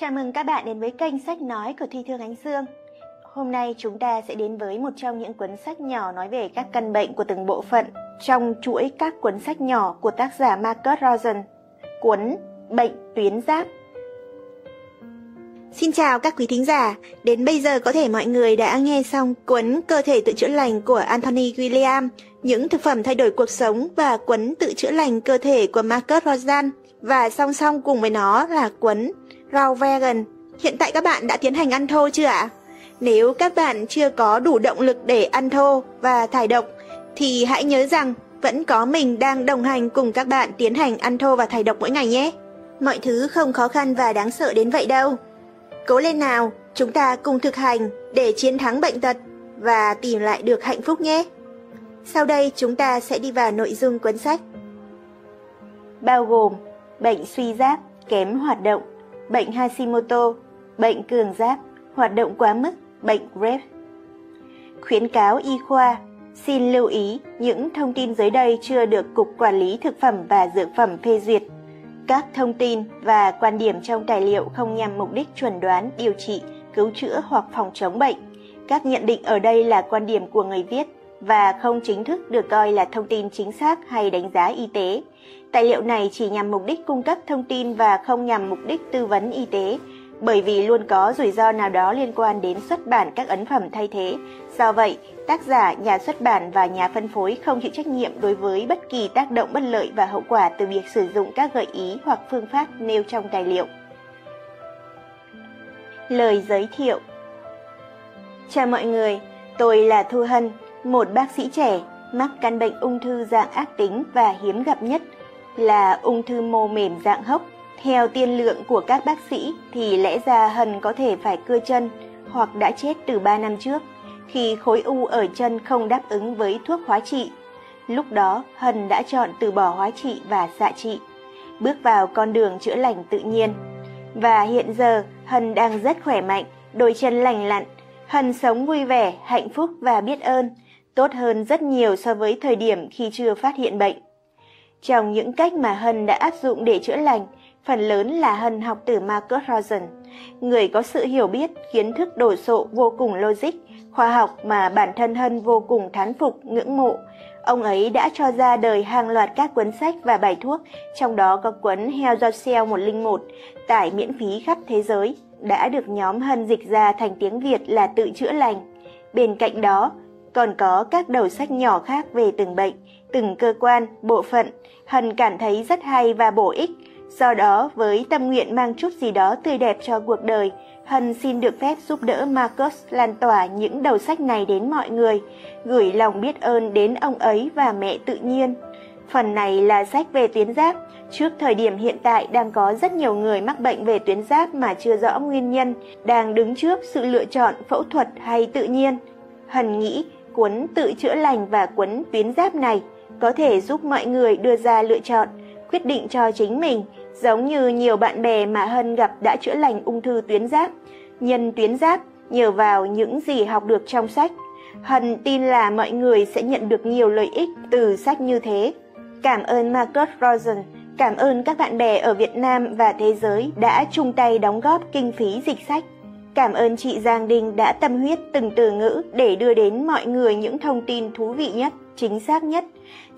Chào mừng các bạn đến với kênh sách nói của Thi Thương Ánh Dương. Hôm nay chúng ta sẽ đến với một trong những cuốn sách nhỏ nói về các căn bệnh của từng bộ phận trong chuỗi các cuốn sách nhỏ của tác giả Marcus Rosen, cuốn Bệnh tuyến giáp. Xin chào các quý thính giả, đến bây giờ có thể mọi người đã nghe xong cuốn Cơ thể tự chữa lành của Anthony William, những thực phẩm thay đổi cuộc sống và cuốn Tự chữa lành cơ thể của Marcus Rosen và song song cùng với nó là cuốn rau vegan. Hiện tại các bạn đã tiến hành ăn thô chưa ạ? Nếu các bạn chưa có đủ động lực để ăn thô và thải độc, thì hãy nhớ rằng vẫn có mình đang đồng hành cùng các bạn tiến hành ăn thô và thải độc mỗi ngày nhé. Mọi thứ không khó khăn và đáng sợ đến vậy đâu. Cố lên nào, chúng ta cùng thực hành để chiến thắng bệnh tật và tìm lại được hạnh phúc nhé. Sau đây chúng ta sẽ đi vào nội dung cuốn sách. Bao gồm bệnh suy giáp, kém hoạt động, bệnh Hashimoto, bệnh cường giáp, hoạt động quá mức, bệnh Graves. Khuyến cáo y khoa, xin lưu ý những thông tin dưới đây chưa được Cục Quản lý Thực phẩm và Dược phẩm phê duyệt. Các thông tin và quan điểm trong tài liệu không nhằm mục đích chuẩn đoán, điều trị, cứu chữa hoặc phòng chống bệnh. Các nhận định ở đây là quan điểm của người viết và không chính thức được coi là thông tin chính xác hay đánh giá y tế. Tài liệu này chỉ nhằm mục đích cung cấp thông tin và không nhằm mục đích tư vấn y tế, bởi vì luôn có rủi ro nào đó liên quan đến xuất bản các ấn phẩm thay thế. Do vậy, tác giả, nhà xuất bản và nhà phân phối không chịu trách nhiệm đối với bất kỳ tác động bất lợi và hậu quả từ việc sử dụng các gợi ý hoặc phương pháp nêu trong tài liệu. Lời giới thiệu Chào mọi người, tôi là Thu Hân, một bác sĩ trẻ mắc căn bệnh ung thư dạng ác tính và hiếm gặp nhất là ung thư mô mềm dạng hốc. Theo tiên lượng của các bác sĩ thì lẽ ra Hân có thể phải cưa chân hoặc đã chết từ 3 năm trước khi khối u ở chân không đáp ứng với thuốc hóa trị. Lúc đó Hân đã chọn từ bỏ hóa trị và xạ trị, bước vào con đường chữa lành tự nhiên. Và hiện giờ Hân đang rất khỏe mạnh, đôi chân lành lặn. Hân sống vui vẻ, hạnh phúc và biết ơn, tốt hơn rất nhiều so với thời điểm khi chưa phát hiện bệnh. Trong những cách mà Hân đã áp dụng để chữa lành, phần lớn là Hân học từ Marcus Rosen, người có sự hiểu biết, kiến thức đồ sộ vô cùng logic, khoa học mà bản thân Hân vô cùng thán phục, ngưỡng mộ. Ông ấy đã cho ra đời hàng loạt các cuốn sách và bài thuốc, trong đó có cuốn Heal Yourself 101, tải miễn phí khắp thế giới, đã được nhóm Hân dịch ra thành tiếng Việt là tự chữa lành. Bên cạnh đó, còn có các đầu sách nhỏ khác về từng bệnh, từng cơ quan, bộ phận, Hân cảm thấy rất hay và bổ ích. Do đó, với tâm nguyện mang chút gì đó tươi đẹp cho cuộc đời, Hân xin được phép giúp đỡ Marcus lan tỏa những đầu sách này đến mọi người, gửi lòng biết ơn đến ông ấy và mẹ tự nhiên. Phần này là sách về tuyến giáp. Trước thời điểm hiện tại đang có rất nhiều người mắc bệnh về tuyến giáp mà chưa rõ nguyên nhân, đang đứng trước sự lựa chọn phẫu thuật hay tự nhiên. Hân nghĩ cuốn tự chữa lành và cuốn tuyến giáp này có thể giúp mọi người đưa ra lựa chọn, quyết định cho chính mình, giống như nhiều bạn bè mà Hân gặp đã chữa lành ung thư tuyến giáp. Nhân tuyến giáp, nhờ vào những gì học được trong sách, Hân tin là mọi người sẽ nhận được nhiều lợi ích từ sách như thế. Cảm ơn Marcus Rosen, cảm ơn các bạn bè ở Việt Nam và thế giới đã chung tay đóng góp kinh phí dịch sách. Cảm ơn chị Giang Đình đã tâm huyết từng từ ngữ để đưa đến mọi người những thông tin thú vị nhất, chính xác nhất.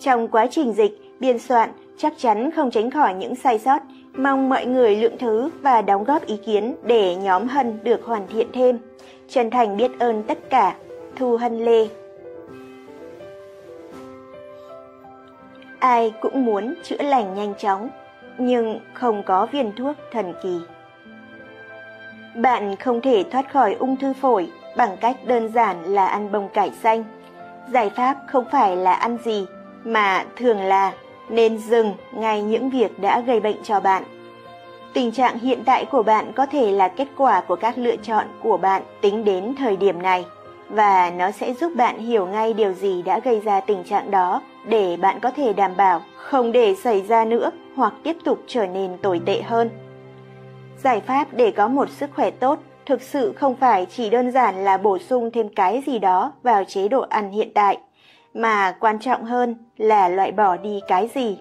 Trong quá trình dịch, biên soạn chắc chắn không tránh khỏi những sai sót. Mong mọi người lượng thứ và đóng góp ý kiến để nhóm Hân được hoàn thiện thêm. Chân thành biết ơn tất cả. Thu Hân Lê Ai cũng muốn chữa lành nhanh chóng, nhưng không có viên thuốc thần kỳ. Bạn không thể thoát khỏi ung thư phổi bằng cách đơn giản là ăn bông cải xanh. Giải pháp không phải là ăn gì, mà thường là nên dừng ngay những việc đã gây bệnh cho bạn. Tình trạng hiện tại của bạn có thể là kết quả của các lựa chọn của bạn tính đến thời điểm này và nó sẽ giúp bạn hiểu ngay điều gì đã gây ra tình trạng đó để bạn có thể đảm bảo không để xảy ra nữa hoặc tiếp tục trở nên tồi tệ hơn. Giải pháp để có một sức khỏe tốt thực sự không phải chỉ đơn giản là bổ sung thêm cái gì đó vào chế độ ăn hiện tại, mà quan trọng hơn là loại bỏ đi cái gì.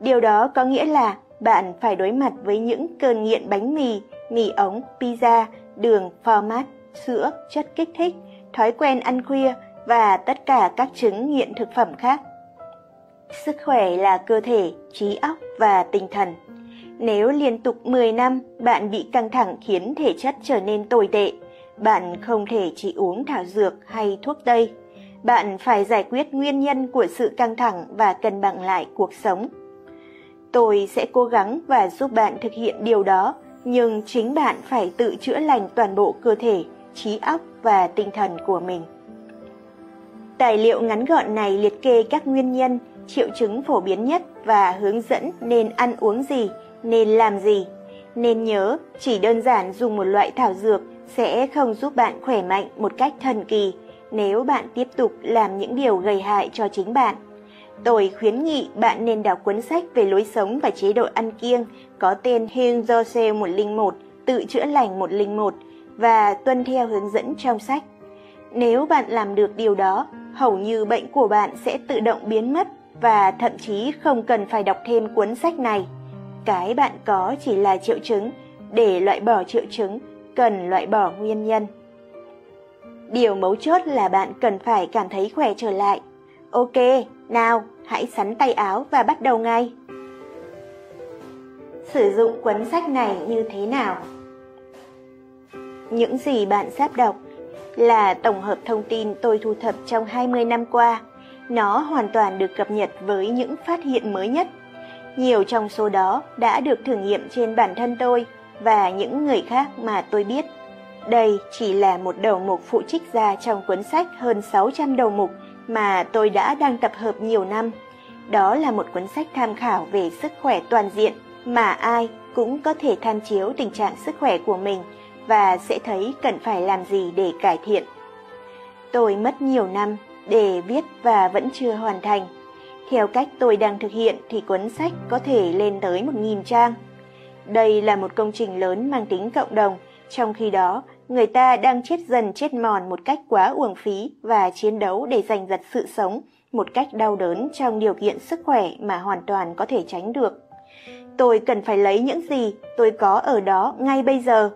Điều đó có nghĩa là bạn phải đối mặt với những cơn nghiện bánh mì, mì ống, pizza, đường, format, sữa, chất kích thích, thói quen ăn khuya và tất cả các chứng nghiện thực phẩm khác. Sức khỏe là cơ thể, trí óc và tinh thần. Nếu liên tục 10 năm bạn bị căng thẳng khiến thể chất trở nên tồi tệ, bạn không thể chỉ uống thảo dược hay thuốc tây. Bạn phải giải quyết nguyên nhân của sự căng thẳng và cân bằng lại cuộc sống. Tôi sẽ cố gắng và giúp bạn thực hiện điều đó, nhưng chính bạn phải tự chữa lành toàn bộ cơ thể, trí óc và tinh thần của mình. Tài liệu ngắn gọn này liệt kê các nguyên nhân, triệu chứng phổ biến nhất và hướng dẫn nên ăn uống gì, nên làm gì. Nên nhớ, chỉ đơn giản dùng một loại thảo dược sẽ không giúp bạn khỏe mạnh một cách thần kỳ nếu bạn tiếp tục làm những điều gây hại cho chính bạn. Tôi khuyến nghị bạn nên đọc cuốn sách về lối sống và chế độ ăn kiêng có tên Heal Yourself 101, tự chữa lành 101 và tuân theo hướng dẫn trong sách. Nếu bạn làm được điều đó, hầu như bệnh của bạn sẽ tự động biến mất và thậm chí không cần phải đọc thêm cuốn sách này. Cái bạn có chỉ là triệu chứng, để loại bỏ triệu chứng, cần loại bỏ nguyên nhân. Điều mấu chốt là bạn cần phải cảm thấy khỏe trở lại. Ok, nào, hãy sắn tay áo và bắt đầu ngay. Sử dụng cuốn sách này như thế nào? Những gì bạn sắp đọc là tổng hợp thông tin tôi thu thập trong 20 năm qua. Nó hoàn toàn được cập nhật với những phát hiện mới nhất. Nhiều trong số đó đã được thử nghiệm trên bản thân tôi và những người khác mà tôi biết. Đây chỉ là một đầu mục phụ trích ra trong cuốn sách hơn 600 đầu mục mà tôi đã đang tập hợp nhiều năm. Đó là một cuốn sách tham khảo về sức khỏe toàn diện mà ai cũng có thể tham chiếu tình trạng sức khỏe của mình và sẽ thấy cần phải làm gì để cải thiện. Tôi mất nhiều năm để viết và vẫn chưa hoàn thành. Theo cách tôi đang thực hiện thì cuốn sách có thể lên tới 1.000 trang. Đây là một công trình lớn mang tính cộng đồng, trong khi đó người ta đang chết dần chết mòn một cách quá uổng phí và chiến đấu để giành giật sự sống một cách đau đớn trong điều kiện sức khỏe mà hoàn toàn có thể tránh được. Tôi cần phải lấy những gì tôi có ở đó ngay bây giờ.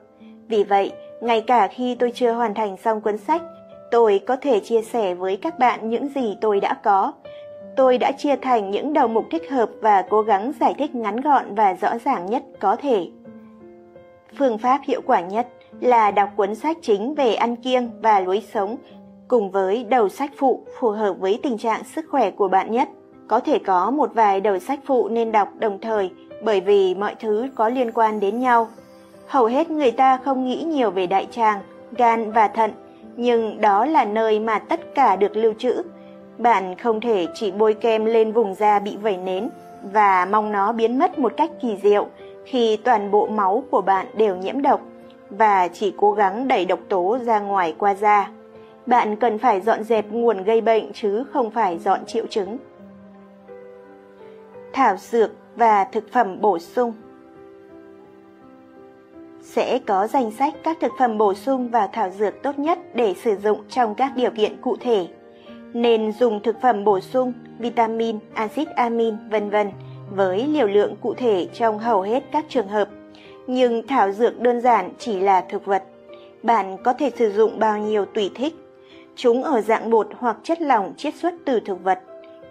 Vì vậy, ngay cả khi tôi chưa hoàn thành xong cuốn sách, tôi có thể chia sẻ với các bạn những gì tôi đã có. Tôi đã chia thành những đầu mục thích hợp và cố gắng giải thích ngắn gọn và rõ ràng nhất có thể. Phương pháp hiệu quả nhất là đọc cuốn sách chính về ăn kiêng và lối sống cùng với đầu sách phụ phù hợp với tình trạng sức khỏe của bạn nhất. Có thể có một vài đầu sách phụ nên đọc đồng thời bởi vì mọi thứ có liên quan đến nhau. Hầu hết người ta không nghĩ nhiều về đại tràng, gan và thận, nhưng đó là nơi mà tất cả được lưu trữ. Bạn không thể chỉ bôi kem lên vùng da bị vẩy nến và mong nó biến mất một cách kỳ diệu khi toàn bộ máu của bạn đều nhiễm độc và chỉ cố gắng đẩy độc tố ra ngoài qua da. Bạn cần phải dọn dẹp nguồn gây bệnh chứ không phải dọn triệu chứng. Thảo dược và thực phẩm bổ sung Sẽ có danh sách các thực phẩm bổ sung và thảo dược tốt nhất để sử dụng trong các điều kiện cụ thể. Nên dùng thực phẩm bổ sung, vitamin, axit amin, vân vân với liều lượng cụ thể trong hầu hết các trường hợp. Nhưng thảo dược đơn giản chỉ là thực vật. Bạn có thể sử dụng bao nhiêu tùy thích. Chúng ở dạng bột hoặc chất lỏng chiết xuất từ thực vật.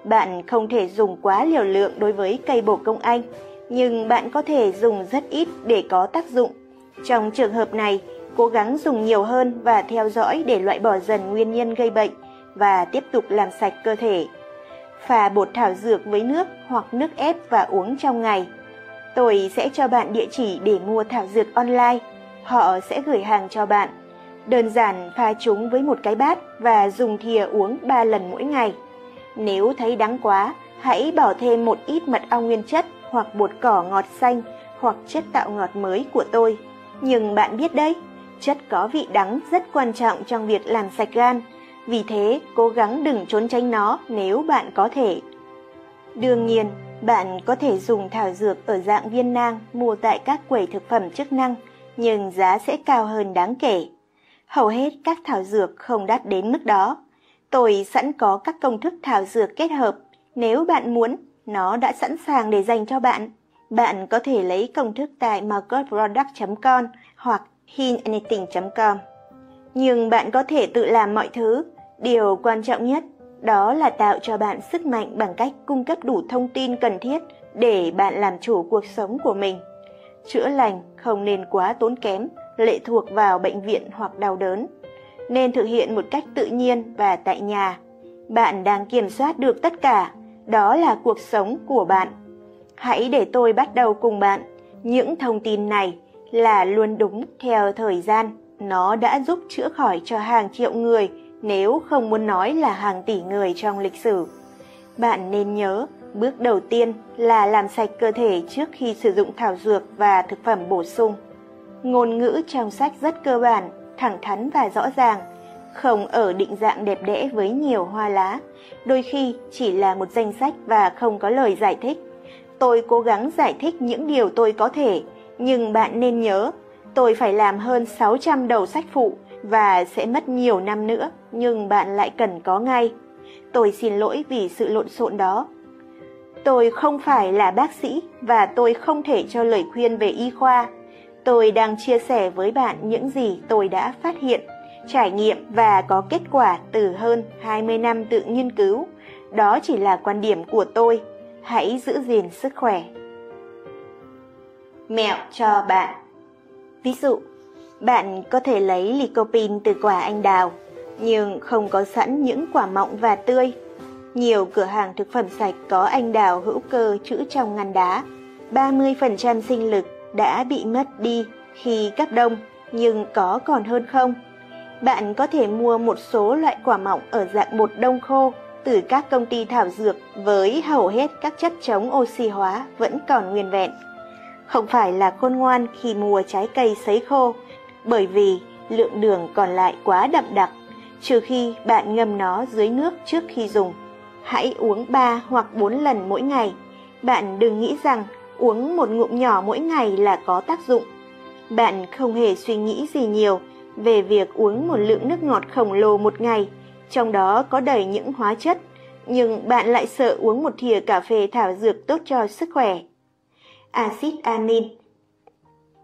Bạn không thể dùng quá liều lượng đối với cây bổ công anh, nhưng bạn có thể dùng rất ít để có tác dụng. Trong trường hợp này, cố gắng dùng nhiều hơn và theo dõi để loại bỏ dần nguyên nhân gây bệnh và tiếp tục làm sạch cơ thể pha bột thảo dược với nước hoặc nước ép và uống trong ngày. Tôi sẽ cho bạn địa chỉ để mua thảo dược online. Họ sẽ gửi hàng cho bạn. Đơn giản pha chúng với một cái bát và dùng thìa uống 3 lần mỗi ngày. Nếu thấy đắng quá, hãy bỏ thêm một ít mật ong nguyên chất hoặc bột cỏ ngọt xanh hoặc chất tạo ngọt mới của tôi. Nhưng bạn biết đấy, chất có vị đắng rất quan trọng trong việc làm sạch gan vì thế, cố gắng đừng trốn tránh nó nếu bạn có thể. Đương nhiên, bạn có thể dùng thảo dược ở dạng viên nang mua tại các quầy thực phẩm chức năng, nhưng giá sẽ cao hơn đáng kể. Hầu hết các thảo dược không đắt đến mức đó. Tôi sẵn có các công thức thảo dược kết hợp, nếu bạn muốn, nó đã sẵn sàng để dành cho bạn. Bạn có thể lấy công thức tại marketproduct.com hoặc hinanything.com. Nhưng bạn có thể tự làm mọi thứ. Điều quan trọng nhất đó là tạo cho bạn sức mạnh bằng cách cung cấp đủ thông tin cần thiết để bạn làm chủ cuộc sống của mình. Chữa lành không nên quá tốn kém, lệ thuộc vào bệnh viện hoặc đau đớn. Nên thực hiện một cách tự nhiên và tại nhà. Bạn đang kiểm soát được tất cả, đó là cuộc sống của bạn. Hãy để tôi bắt đầu cùng bạn. Những thông tin này là luôn đúng theo thời gian. Nó đã giúp chữa khỏi cho hàng triệu người nếu không muốn nói là hàng tỷ người trong lịch sử. Bạn nên nhớ, bước đầu tiên là làm sạch cơ thể trước khi sử dụng thảo dược và thực phẩm bổ sung. Ngôn ngữ trong sách rất cơ bản, thẳng thắn và rõ ràng, không ở định dạng đẹp đẽ với nhiều hoa lá, đôi khi chỉ là một danh sách và không có lời giải thích. Tôi cố gắng giải thích những điều tôi có thể, nhưng bạn nên nhớ, tôi phải làm hơn 600 đầu sách phụ và sẽ mất nhiều năm nữa, nhưng bạn lại cần có ngay. Tôi xin lỗi vì sự lộn xộn đó. Tôi không phải là bác sĩ và tôi không thể cho lời khuyên về y khoa. Tôi đang chia sẻ với bạn những gì tôi đã phát hiện, trải nghiệm và có kết quả từ hơn 20 năm tự nghiên cứu. Đó chỉ là quan điểm của tôi. Hãy giữ gìn sức khỏe. Mẹo cho bạn Ví dụ, bạn có thể lấy lycopene từ quả anh đào, nhưng không có sẵn những quả mọng và tươi. Nhiều cửa hàng thực phẩm sạch có anh đào hữu cơ trữ trong ngăn đá. 30% sinh lực đã bị mất đi khi cấp đông, nhưng có còn hơn không? Bạn có thể mua một số loại quả mọng ở dạng bột đông khô từ các công ty thảo dược với hầu hết các chất chống oxy hóa vẫn còn nguyên vẹn. Không phải là khôn ngoan khi mua trái cây sấy khô, bởi vì lượng đường còn lại quá đậm đặc, trừ khi bạn ngâm nó dưới nước trước khi dùng. Hãy uống 3 hoặc 4 lần mỗi ngày. Bạn đừng nghĩ rằng uống một ngụm nhỏ mỗi ngày là có tác dụng. Bạn không hề suy nghĩ gì nhiều về việc uống một lượng nước ngọt khổng lồ một ngày, trong đó có đầy những hóa chất, nhưng bạn lại sợ uống một thìa cà phê thảo dược tốt cho sức khỏe. Axit amin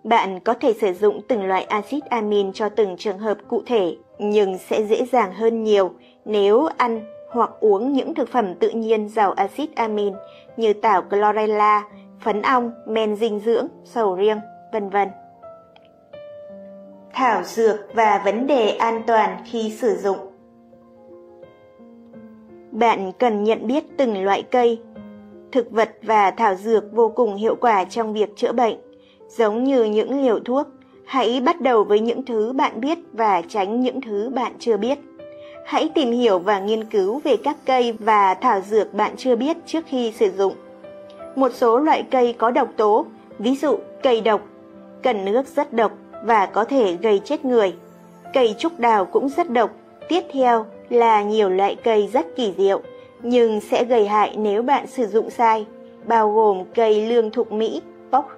bạn có thể sử dụng từng loại axit amin cho từng trường hợp cụ thể, nhưng sẽ dễ dàng hơn nhiều nếu ăn hoặc uống những thực phẩm tự nhiên giàu axit amin như tảo chlorella, phấn ong, men dinh dưỡng, sầu riêng, vân vân. Thảo dược và vấn đề an toàn khi sử dụng Bạn cần nhận biết từng loại cây, thực vật và thảo dược vô cùng hiệu quả trong việc chữa bệnh Giống như những liều thuốc, hãy bắt đầu với những thứ bạn biết và tránh những thứ bạn chưa biết. Hãy tìm hiểu và nghiên cứu về các cây và thảo dược bạn chưa biết trước khi sử dụng. Một số loại cây có độc tố, ví dụ cây độc, cần nước rất độc và có thể gây chết người. Cây trúc đào cũng rất độc. Tiếp theo là nhiều loại cây rất kỳ diệu, nhưng sẽ gây hại nếu bạn sử dụng sai, bao gồm cây lương thục Mỹ, bốc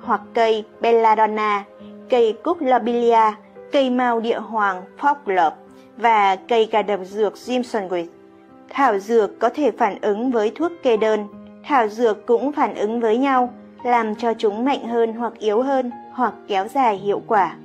hoặc cây belladonna, cây cúc lobelia, cây mao địa hoàng foxglove và cây cà độc dược jimsonweed. Thảo dược có thể phản ứng với thuốc kê đơn. Thảo dược cũng phản ứng với nhau, làm cho chúng mạnh hơn hoặc yếu hơn hoặc kéo dài hiệu quả.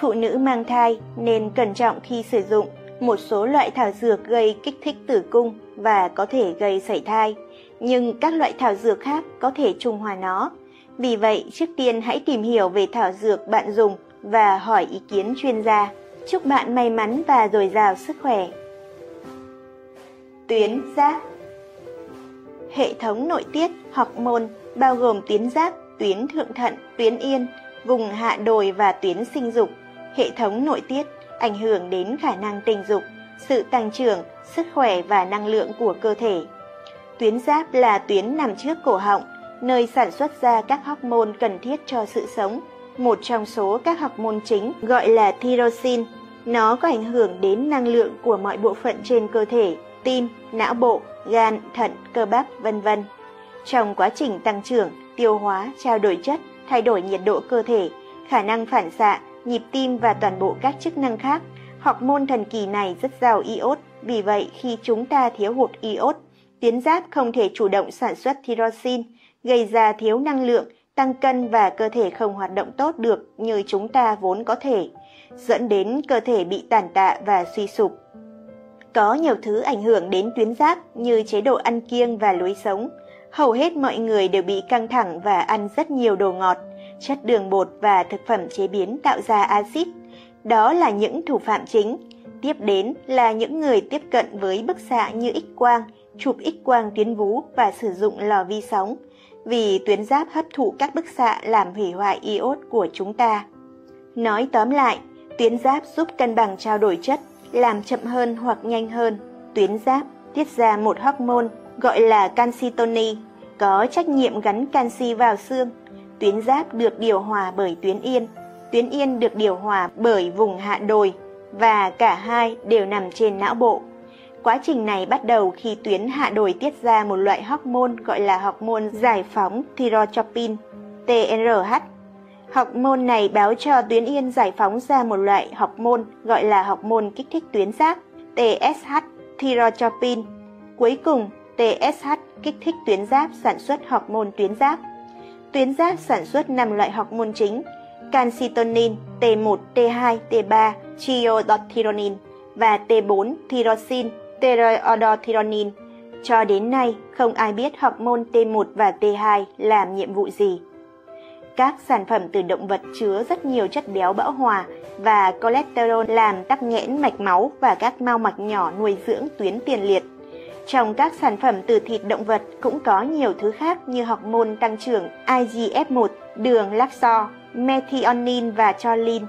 Phụ nữ mang thai nên cẩn trọng khi sử dụng một số loại thảo dược gây kích thích tử cung và có thể gây sảy thai, nhưng các loại thảo dược khác có thể trung hòa nó vì vậy, trước tiên hãy tìm hiểu về thảo dược bạn dùng và hỏi ý kiến chuyên gia. Chúc bạn may mắn và dồi dào sức khỏe. Tuyến giáp Hệ thống nội tiết hormone bao gồm tuyến giáp, tuyến thượng thận, tuyến yên, vùng hạ đồi và tuyến sinh dục. Hệ thống nội tiết ảnh hưởng đến khả năng tình dục, sự tăng trưởng, sức khỏe và năng lượng của cơ thể. Tuyến giáp là tuyến nằm trước cổ họng, nơi sản xuất ra các hormone cần thiết cho sự sống. Một trong số các hormone chính gọi là thyroxin. Nó có ảnh hưởng đến năng lượng của mọi bộ phận trên cơ thể, tim, não bộ, gan, thận, cơ bắp, vân vân. Trong quá trình tăng trưởng, tiêu hóa, trao đổi chất, thay đổi nhiệt độ cơ thể, khả năng phản xạ, nhịp tim và toàn bộ các chức năng khác, hormone thần kỳ này rất giàu iốt, vì vậy khi chúng ta thiếu hụt iốt, tuyến giáp không thể chủ động sản xuất thyroxin, gây ra thiếu năng lượng, tăng cân và cơ thể không hoạt động tốt được như chúng ta vốn có thể, dẫn đến cơ thể bị tàn tạ và suy sụp. Có nhiều thứ ảnh hưởng đến tuyến giáp như chế độ ăn kiêng và lối sống. Hầu hết mọi người đều bị căng thẳng và ăn rất nhiều đồ ngọt, chất đường bột và thực phẩm chế biến tạo ra axit. Đó là những thủ phạm chính. Tiếp đến là những người tiếp cận với bức xạ như X-quang, chụp X-quang tuyến vú và sử dụng lò vi sóng, vì tuyến giáp hấp thụ các bức xạ làm hủy hoại iốt của chúng ta. Nói tóm lại, tuyến giáp giúp cân bằng trao đổi chất, làm chậm hơn hoặc nhanh hơn. Tuyến giáp tiết ra một hormone gọi là calcitonin, có trách nhiệm gắn canxi vào xương. Tuyến giáp được điều hòa bởi tuyến yên, tuyến yên được điều hòa bởi vùng hạ đồi và cả hai đều nằm trên não bộ. Quá trình này bắt đầu khi tuyến hạ đồi tiết ra một loại hormone gọi là hormone giải phóng thyrotropin, TNRH. Hormone này báo cho tuyến yên giải phóng ra một loại hormone gọi là hormone kích thích tuyến giáp, TSH, thyrotropin. Cuối cùng, TSH kích thích tuyến giáp sản xuất hormone tuyến giáp. Tuyến giáp sản xuất 5 loại hormone chính: calcitonin, T1, T2, T3, triodothyronine và T4, thyroxin, steroidothyronin. Cho đến nay, không ai biết hormone T1 và T2 làm nhiệm vụ gì. Các sản phẩm từ động vật chứa rất nhiều chất béo bão hòa và cholesterol làm tắc nghẽn mạch máu và các mao mạch nhỏ nuôi dưỡng tuyến tiền liệt. Trong các sản phẩm từ thịt động vật cũng có nhiều thứ khác như hormone tăng trưởng IGF-1, đường lacto, methionine và choline.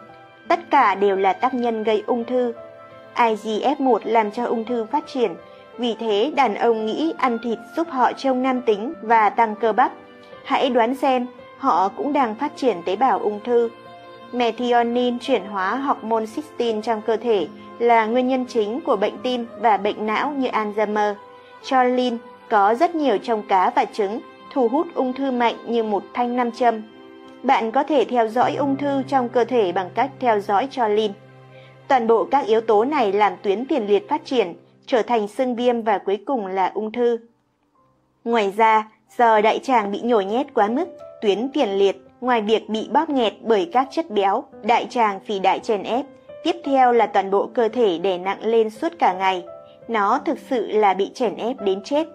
Tất cả đều là tác nhân gây ung thư IGF-1 làm cho ung thư phát triển, vì thế đàn ông nghĩ ăn thịt giúp họ trông nam tính và tăng cơ bắp. Hãy đoán xem, họ cũng đang phát triển tế bào ung thư. Methionine chuyển hóa hormone cysteine trong cơ thể là nguyên nhân chính của bệnh tim và bệnh não như Alzheimer. Choline có rất nhiều trong cá và trứng, thu hút ung thư mạnh như một thanh nam châm. Bạn có thể theo dõi ung thư trong cơ thể bằng cách theo dõi choline. Toàn bộ các yếu tố này làm tuyến tiền liệt phát triển, trở thành sưng viêm và cuối cùng là ung thư. Ngoài ra, do đại tràng bị nhồi nhét quá mức, tuyến tiền liệt ngoài việc bị bóp nghẹt bởi các chất béo, đại tràng phì đại chèn ép, tiếp theo là toàn bộ cơ thể đè nặng lên suốt cả ngày. Nó thực sự là bị chèn ép đến chết.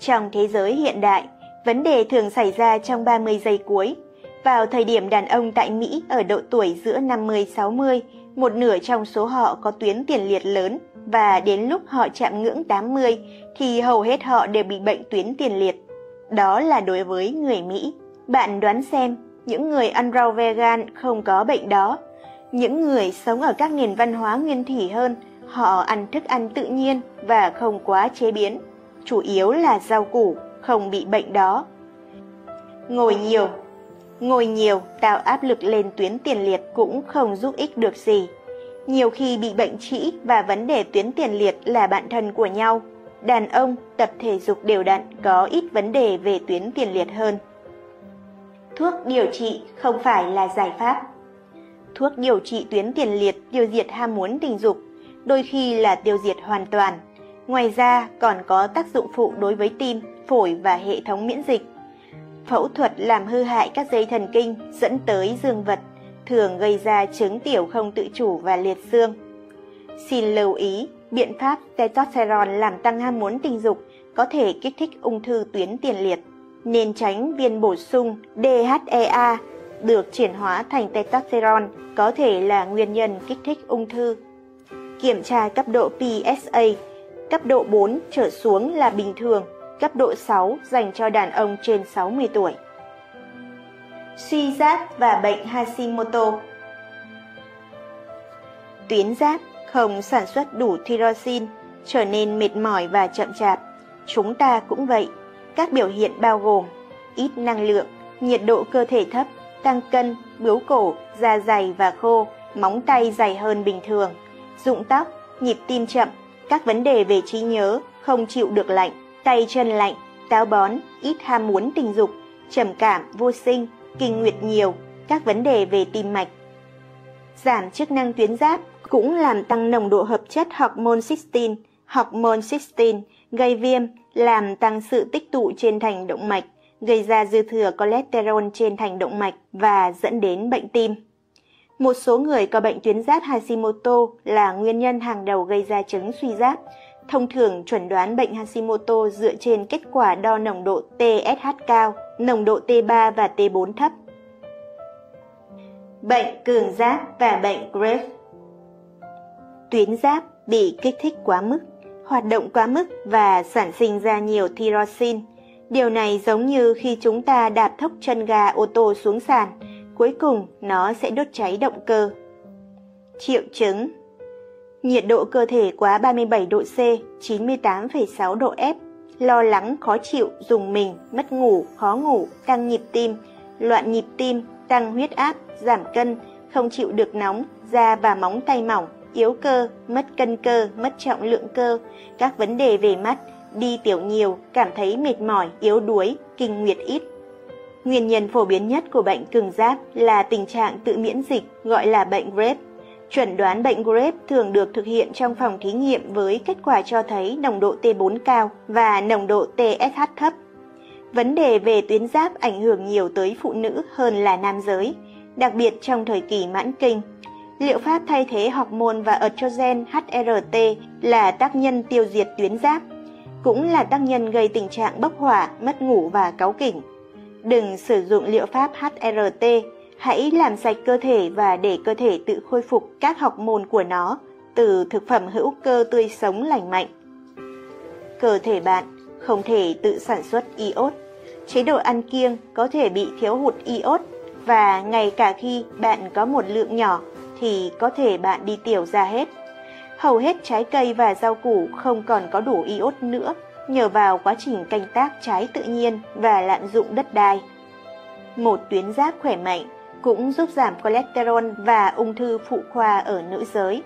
Trong thế giới hiện đại, vấn đề thường xảy ra trong 30 giây cuối. Vào thời điểm đàn ông tại Mỹ ở độ tuổi giữa 50-60 một nửa trong số họ có tuyến tiền liệt lớn và đến lúc họ chạm ngưỡng 80 thì hầu hết họ đều bị bệnh tuyến tiền liệt. Đó là đối với người Mỹ. Bạn đoán xem, những người ăn rau vegan không có bệnh đó. Những người sống ở các nền văn hóa nguyên thủy hơn, họ ăn thức ăn tự nhiên và không quá chế biến. Chủ yếu là rau củ, không bị bệnh đó. Ngồi nhiều Ngồi nhiều tạo áp lực lên tuyến tiền liệt cũng không giúp ích được gì. Nhiều khi bị bệnh trĩ và vấn đề tuyến tiền liệt là bạn thân của nhau. Đàn ông tập thể dục đều đặn có ít vấn đề về tuyến tiền liệt hơn. Thuốc điều trị không phải là giải pháp. Thuốc điều trị tuyến tiền liệt tiêu diệt ham muốn tình dục, đôi khi là tiêu diệt hoàn toàn. Ngoài ra còn có tác dụng phụ đối với tim, phổi và hệ thống miễn dịch Phẫu thuật làm hư hại các dây thần kinh dẫn tới dương vật, thường gây ra chứng tiểu không tự chủ và liệt xương. Xin lưu ý, biện pháp testosterone làm tăng ham muốn tình dục có thể kích thích ung thư tuyến tiền liệt. Nên tránh viên bổ sung DHEA được chuyển hóa thành testosterone có thể là nguyên nhân kích thích ung thư. Kiểm tra cấp độ PSA, cấp độ 4 trở xuống là bình thường, cấp độ 6 dành cho đàn ông trên 60 tuổi. Suy giáp và bệnh Hashimoto Tuyến giáp không sản xuất đủ thyroxin, trở nên mệt mỏi và chậm chạp. Chúng ta cũng vậy. Các biểu hiện bao gồm ít năng lượng, nhiệt độ cơ thể thấp, tăng cân, bướu cổ, da dày và khô, móng tay dày hơn bình thường, rụng tóc, nhịp tim chậm, các vấn đề về trí nhớ, không chịu được lạnh, tay chân lạnh, táo bón, ít ham muốn tình dục, trầm cảm, vô sinh, kinh nguyệt nhiều, các vấn đề về tim mạch. Giảm chức năng tuyến giáp cũng làm tăng nồng độ hợp chất hormone cystine, hormone cystine gây viêm, làm tăng sự tích tụ trên thành động mạch gây ra dư thừa cholesterol trên thành động mạch và dẫn đến bệnh tim. Một số người có bệnh tuyến giáp Hashimoto là nguyên nhân hàng đầu gây ra chứng suy giáp. Thông thường chuẩn đoán bệnh Hashimoto dựa trên kết quả đo nồng độ TSH cao, nồng độ T3 và T4 thấp. Bệnh cường giáp và bệnh Graves Tuyến giáp bị kích thích quá mức, hoạt động quá mức và sản sinh ra nhiều thyroxine. Điều này giống như khi chúng ta đạp thốc chân ga ô tô xuống sàn, cuối cùng nó sẽ đốt cháy động cơ. Triệu chứng Nhiệt độ cơ thể quá 37 độ C, 98,6 độ F, lo lắng, khó chịu, dùng mình, mất ngủ, khó ngủ, tăng nhịp tim, loạn nhịp tim, tăng huyết áp, giảm cân, không chịu được nóng, da và móng tay mỏng, yếu cơ, mất cân cơ, mất trọng lượng cơ, các vấn đề về mắt, đi tiểu nhiều, cảm thấy mệt mỏi, yếu đuối, kinh nguyệt ít. Nguyên nhân phổ biến nhất của bệnh cường giáp là tình trạng tự miễn dịch gọi là bệnh Graves. Chuẩn đoán bệnh Graves thường được thực hiện trong phòng thí nghiệm với kết quả cho thấy nồng độ T4 cao và nồng độ TSH thấp. Vấn đề về tuyến giáp ảnh hưởng nhiều tới phụ nữ hơn là nam giới, đặc biệt trong thời kỳ mãn kinh. Liệu pháp thay thế hormone và estrogen HRT là tác nhân tiêu diệt tuyến giáp, cũng là tác nhân gây tình trạng bốc hỏa, mất ngủ và cáu kỉnh. Đừng sử dụng liệu pháp HRT, hãy làm sạch cơ thể và để cơ thể tự khôi phục các học môn của nó, từ thực phẩm hữu cơ tươi sống lành mạnh. Cơ thể bạn không thể tự sản xuất iốt. Chế độ ăn kiêng có thể bị thiếu hụt iốt và ngay cả khi bạn có một lượng nhỏ thì có thể bạn đi tiểu ra hết. Hầu hết trái cây và rau củ không còn có đủ iốt nữa nhờ vào quá trình canh tác trái tự nhiên và lạm dụng đất đai. Một tuyến giáp khỏe mạnh cũng giúp giảm cholesterol và ung thư phụ khoa ở nữ giới.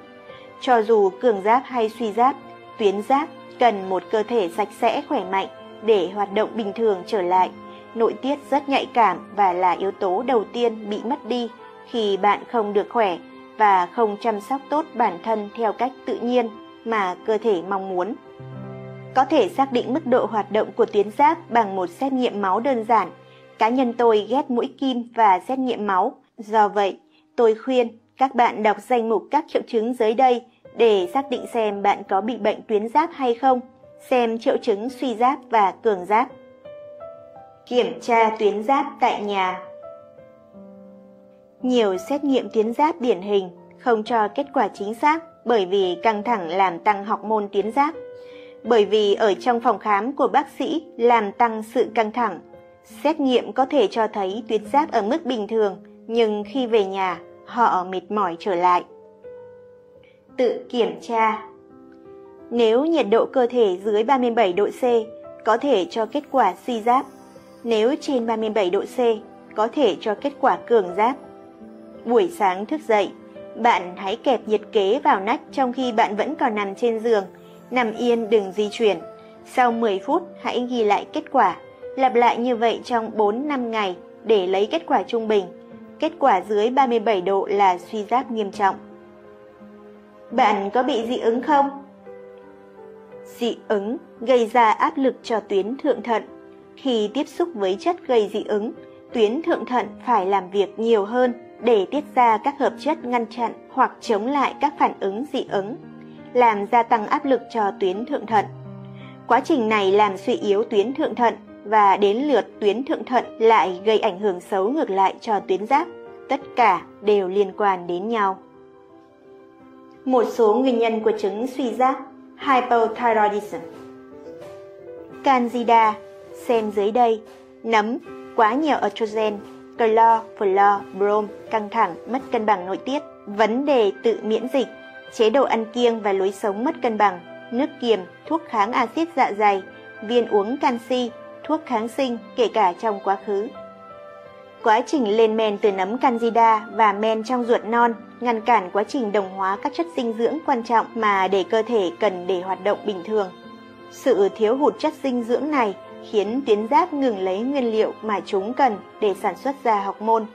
Cho dù cường giáp hay suy giáp, tuyến giáp cần một cơ thể sạch sẽ khỏe mạnh để hoạt động bình thường trở lại. Nội tiết rất nhạy cảm và là yếu tố đầu tiên bị mất đi khi bạn không được khỏe và không chăm sóc tốt bản thân theo cách tự nhiên mà cơ thể mong muốn. Có thể xác định mức độ hoạt động của tuyến giáp bằng một xét nghiệm máu đơn giản. Cá nhân tôi ghét mũi kim và xét nghiệm máu. Do vậy, tôi khuyên các bạn đọc danh mục các triệu chứng dưới đây để xác định xem bạn có bị bệnh tuyến giáp hay không, xem triệu chứng suy giáp và cường giáp. Kiểm tra tuyến giáp tại nhà Nhiều xét nghiệm tuyến giáp điển hình không cho kết quả chính xác bởi vì căng thẳng làm tăng học môn tuyến giáp bởi vì ở trong phòng khám của bác sĩ làm tăng sự căng thẳng. Xét nghiệm có thể cho thấy tuyến giáp ở mức bình thường, nhưng khi về nhà, họ mệt mỏi trở lại. Tự kiểm tra Nếu nhiệt độ cơ thể dưới 37 độ C, có thể cho kết quả suy giáp. Nếu trên 37 độ C, có thể cho kết quả cường giáp. Buổi sáng thức dậy, bạn hãy kẹp nhiệt kế vào nách trong khi bạn vẫn còn nằm trên giường – Nằm yên đừng di chuyển. Sau 10 phút hãy ghi lại kết quả. Lặp lại như vậy trong 4-5 ngày để lấy kết quả trung bình. Kết quả dưới 37 độ là suy giáp nghiêm trọng. Bạn có bị dị ứng không? Dị ứng gây ra áp lực cho tuyến thượng thận. Khi tiếp xúc với chất gây dị ứng, tuyến thượng thận phải làm việc nhiều hơn để tiết ra các hợp chất ngăn chặn hoặc chống lại các phản ứng dị ứng làm gia tăng áp lực cho tuyến thượng thận. Quá trình này làm suy yếu tuyến thượng thận và đến lượt tuyến thượng thận lại gây ảnh hưởng xấu ngược lại cho tuyến giáp. Tất cả đều liên quan đến nhau. Một số nguyên nhân của chứng suy giáp hypothyroidism Candida, xem dưới đây, nấm, quá nhiều estrogen, clo, flo, brom, căng thẳng, mất cân bằng nội tiết, vấn đề tự miễn dịch, chế độ ăn kiêng và lối sống mất cân bằng, nước kiềm, thuốc kháng axit dạ dày, viên uống canxi, thuốc kháng sinh kể cả trong quá khứ. Quá trình lên men từ nấm candida và men trong ruột non ngăn cản quá trình đồng hóa các chất dinh dưỡng quan trọng mà để cơ thể cần để hoạt động bình thường. Sự thiếu hụt chất dinh dưỡng này khiến tuyến giáp ngừng lấy nguyên liệu mà chúng cần để sản xuất ra học môn.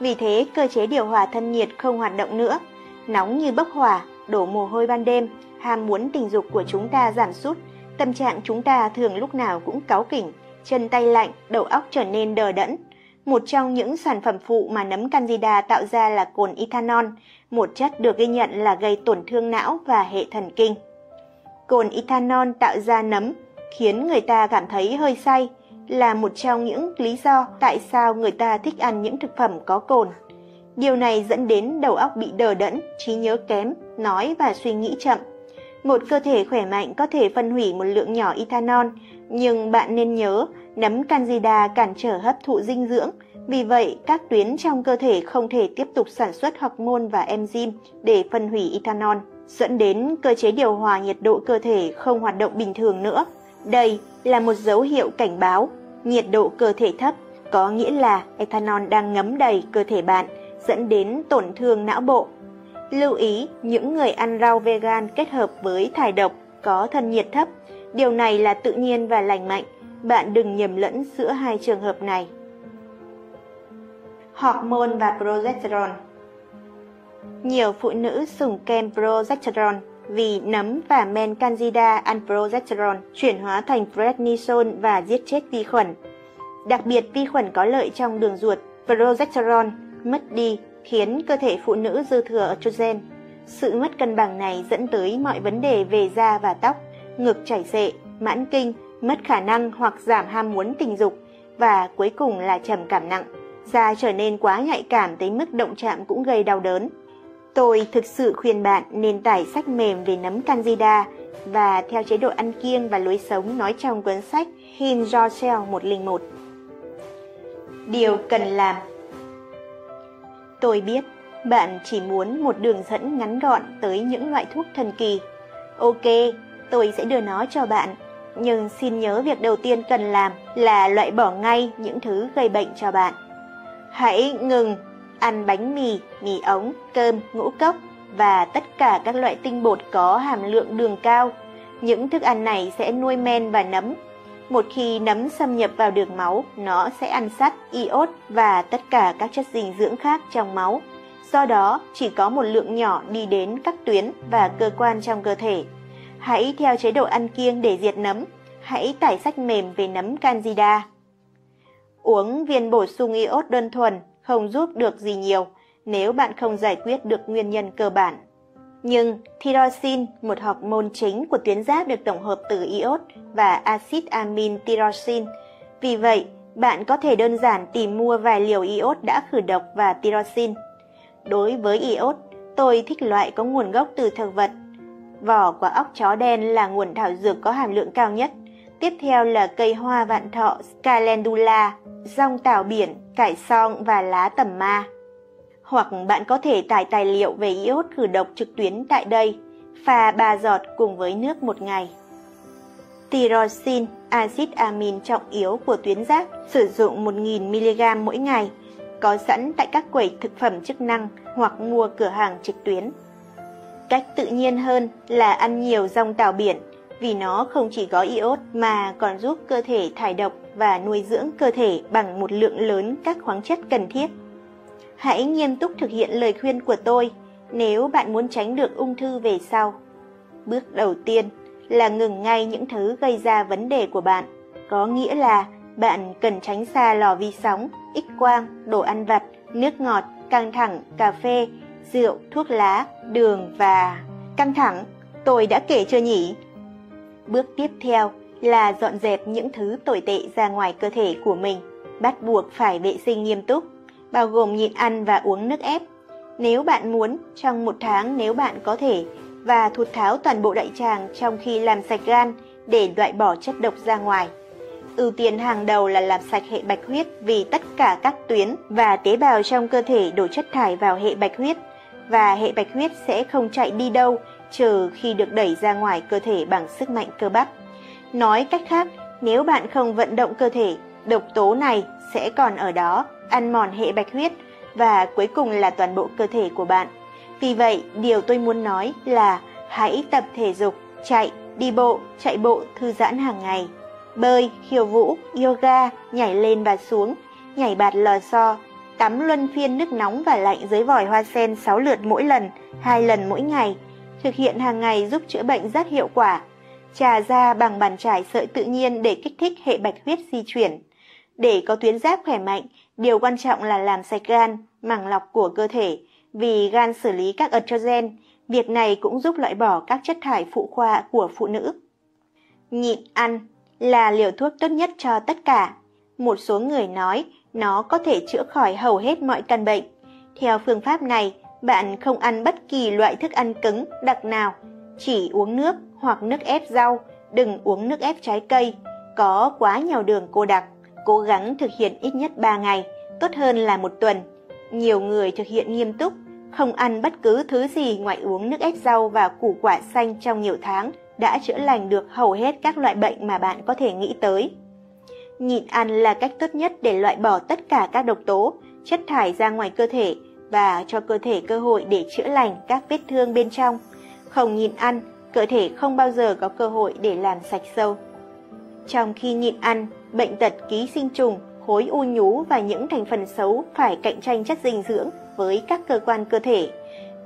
Vì thế, cơ chế điều hòa thân nhiệt không hoạt động nữa, nóng như bốc hỏa đổ mồ hôi ban đêm, ham muốn tình dục của chúng ta giảm sút, tâm trạng chúng ta thường lúc nào cũng cáu kỉnh, chân tay lạnh, đầu óc trở nên đờ đẫn. Một trong những sản phẩm phụ mà nấm candida tạo ra là cồn ethanol, một chất được ghi nhận là gây tổn thương não và hệ thần kinh. Cồn ethanol tạo ra nấm khiến người ta cảm thấy hơi say, là một trong những lý do tại sao người ta thích ăn những thực phẩm có cồn. Điều này dẫn đến đầu óc bị đờ đẫn, trí nhớ kém, nói và suy nghĩ chậm. Một cơ thể khỏe mạnh có thể phân hủy một lượng nhỏ ethanol, nhưng bạn nên nhớ nấm candida cản trở hấp thụ dinh dưỡng, vì vậy các tuyến trong cơ thể không thể tiếp tục sản xuất hormone và enzyme để phân hủy ethanol, dẫn đến cơ chế điều hòa nhiệt độ cơ thể không hoạt động bình thường nữa. Đây là một dấu hiệu cảnh báo, nhiệt độ cơ thể thấp có nghĩa là ethanol đang ngấm đầy cơ thể bạn, dẫn đến tổn thương não bộ. Lưu ý, những người ăn rau vegan kết hợp với thải độc có thân nhiệt thấp, điều này là tự nhiên và lành mạnh, bạn đừng nhầm lẫn giữa hai trường hợp này. Hormone và progesterone Nhiều phụ nữ dùng kem progesterone vì nấm và men candida ăn progesterone chuyển hóa thành prednisone và giết chết vi khuẩn. Đặc biệt vi khuẩn có lợi trong đường ruột, progesterone mất đi khiến cơ thể phụ nữ dư thừa estrogen. Sự mất cân bằng này dẫn tới mọi vấn đề về da và tóc, ngực chảy xệ, mãn kinh, mất khả năng hoặc giảm ham muốn tình dục và cuối cùng là trầm cảm nặng. Da trở nên quá nhạy cảm tới mức động chạm cũng gây đau đớn. Tôi thực sự khuyên bạn nên tải sách mềm về nấm candida và theo chế độ ăn kiêng và lối sống nói trong cuốn sách Heal Yourself 101. Điều cần làm Tôi biết bạn chỉ muốn một đường dẫn ngắn gọn tới những loại thuốc thần kỳ. Ok, tôi sẽ đưa nó cho bạn. Nhưng xin nhớ việc đầu tiên cần làm là loại bỏ ngay những thứ gây bệnh cho bạn. Hãy ngừng ăn bánh mì, mì ống, cơm, ngũ cốc và tất cả các loại tinh bột có hàm lượng đường cao. Những thức ăn này sẽ nuôi men và nấm. Một khi nấm xâm nhập vào đường máu, nó sẽ ăn sắt, iốt và tất cả các chất dinh dưỡng khác trong máu. Do đó, chỉ có một lượng nhỏ đi đến các tuyến và cơ quan trong cơ thể. Hãy theo chế độ ăn kiêng để diệt nấm. Hãy tải sách mềm về nấm candida. Uống viên bổ sung iốt đơn thuần không giúp được gì nhiều nếu bạn không giải quyết được nguyên nhân cơ bản. Nhưng tyrosin, một hormone chính của tuyến giáp được tổng hợp từ iốt và axit amin tyrosin. Vì vậy, bạn có thể đơn giản tìm mua vài liều iốt đã khử độc và tyrosin. Đối với iốt, tôi thích loại có nguồn gốc từ thực vật. Vỏ quả óc chó đen là nguồn thảo dược có hàm lượng cao nhất. Tiếp theo là cây hoa vạn thọ Calendula, rong tảo biển, cải song và lá tầm ma. Hoặc bạn có thể tải tài liệu về iốt khử độc trực tuyến tại đây, pha 3 giọt cùng với nước một ngày. Tyrosine, axit amin trọng yếu của tuyến giáp, sử dụng 1.000mg mỗi ngày, có sẵn tại các quầy thực phẩm chức năng hoặc mua cửa hàng trực tuyến. Cách tự nhiên hơn là ăn nhiều rong tảo biển vì nó không chỉ có iốt mà còn giúp cơ thể thải độc và nuôi dưỡng cơ thể bằng một lượng lớn các khoáng chất cần thiết. Hãy nghiêm túc thực hiện lời khuyên của tôi nếu bạn muốn tránh được ung thư về sau. Bước đầu tiên là ngừng ngay những thứ gây ra vấn đề của bạn, có nghĩa là bạn cần tránh xa lò vi sóng, x quang, đồ ăn vặt, nước ngọt, căng thẳng, cà phê, rượu, thuốc lá, đường và căng thẳng. Tôi đã kể chưa nhỉ? Bước tiếp theo là dọn dẹp những thứ tồi tệ ra ngoài cơ thể của mình, bắt buộc phải vệ sinh nghiêm túc, bao gồm nhịn ăn và uống nước ép. Nếu bạn muốn, trong một tháng nếu bạn có thể, và thụt tháo toàn bộ đại tràng trong khi làm sạch gan để loại bỏ chất độc ra ngoài. Ưu tiên hàng đầu là làm sạch hệ bạch huyết vì tất cả các tuyến và tế bào trong cơ thể đổ chất thải vào hệ bạch huyết và hệ bạch huyết sẽ không chạy đi đâu trừ khi được đẩy ra ngoài cơ thể bằng sức mạnh cơ bắp. Nói cách khác, nếu bạn không vận động cơ thể, độc tố này sẽ còn ở đó, ăn mòn hệ bạch huyết và cuối cùng là toàn bộ cơ thể của bạn. Vì vậy, điều tôi muốn nói là hãy tập thể dục, chạy, đi bộ, chạy bộ thư giãn hàng ngày, bơi, khiêu vũ, yoga, nhảy lên và xuống, nhảy bạt lò xo, tắm luân phiên nước nóng và lạnh dưới vòi hoa sen 6 lượt mỗi lần, hai lần mỗi ngày. Thực hiện hàng ngày giúp chữa bệnh rất hiệu quả. trà da bằng bàn chải sợi tự nhiên để kích thích hệ bạch huyết di chuyển. Để có tuyến giáp khỏe mạnh, điều quan trọng là làm sạch gan, màng lọc của cơ thể, vì gan xử lý các estrogen, việc này cũng giúp loại bỏ các chất thải phụ khoa của phụ nữ. Nhịn ăn là liều thuốc tốt nhất cho tất cả. Một số người nói nó có thể chữa khỏi hầu hết mọi căn bệnh. Theo phương pháp này, bạn không ăn bất kỳ loại thức ăn cứng, đặc nào, chỉ uống nước hoặc nước ép rau, đừng uống nước ép trái cây, có quá nhiều đường cô đặc. Cố gắng thực hiện ít nhất 3 ngày, tốt hơn là một tuần. Nhiều người thực hiện nghiêm túc, không ăn bất cứ thứ gì ngoài uống nước ép rau và củ quả xanh trong nhiều tháng đã chữa lành được hầu hết các loại bệnh mà bạn có thể nghĩ tới. Nhịn ăn là cách tốt nhất để loại bỏ tất cả các độc tố, chất thải ra ngoài cơ thể và cho cơ thể cơ hội để chữa lành các vết thương bên trong. Không nhịn ăn, cơ thể không bao giờ có cơ hội để làm sạch sâu. Trong khi nhịn ăn, bệnh tật ký sinh trùng, khối u nhú và những thành phần xấu phải cạnh tranh chất dinh dưỡng với các cơ quan cơ thể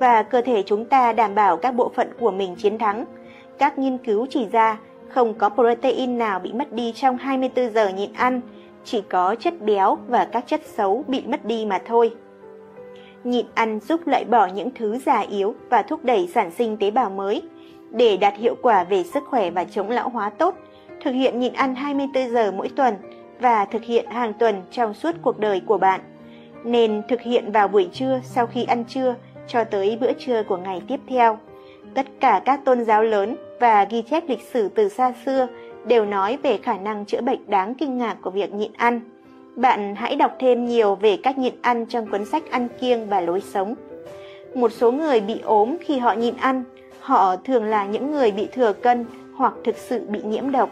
và cơ thể chúng ta đảm bảo các bộ phận của mình chiến thắng. Các nghiên cứu chỉ ra không có protein nào bị mất đi trong 24 giờ nhịn ăn, chỉ có chất béo và các chất xấu bị mất đi mà thôi. Nhịn ăn giúp loại bỏ những thứ già yếu và thúc đẩy sản sinh tế bào mới. Để đạt hiệu quả về sức khỏe và chống lão hóa tốt, thực hiện nhịn ăn 24 giờ mỗi tuần và thực hiện hàng tuần trong suốt cuộc đời của bạn. Nên thực hiện vào buổi trưa sau khi ăn trưa cho tới bữa trưa của ngày tiếp theo. Tất cả các tôn giáo lớn và ghi chép lịch sử từ xa xưa đều nói về khả năng chữa bệnh đáng kinh ngạc của việc nhịn ăn. Bạn hãy đọc thêm nhiều về cách nhịn ăn trong cuốn sách Ăn kiêng và lối sống. Một số người bị ốm khi họ nhịn ăn, họ thường là những người bị thừa cân hoặc thực sự bị nhiễm độc.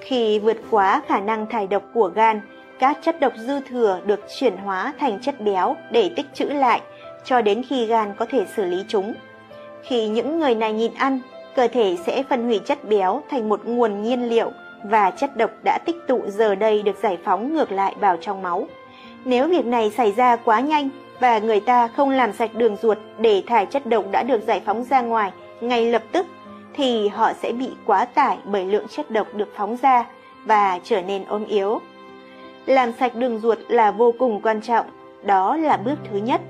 Khi vượt quá khả năng thải độc của gan, các chất độc dư thừa được chuyển hóa thành chất béo để tích trữ lại cho đến khi gan có thể xử lý chúng. Khi những người này nhịn ăn, cơ thể sẽ phân hủy chất béo thành một nguồn nhiên liệu và chất độc đã tích tụ giờ đây được giải phóng ngược lại vào trong máu. Nếu việc này xảy ra quá nhanh và người ta không làm sạch đường ruột để thải chất độc đã được giải phóng ra ngoài ngay lập tức, thì họ sẽ bị quá tải bởi lượng chất độc được phóng ra và trở nên ốm yếu. Làm sạch đường ruột là vô cùng quan trọng, đó là bước thứ nhất.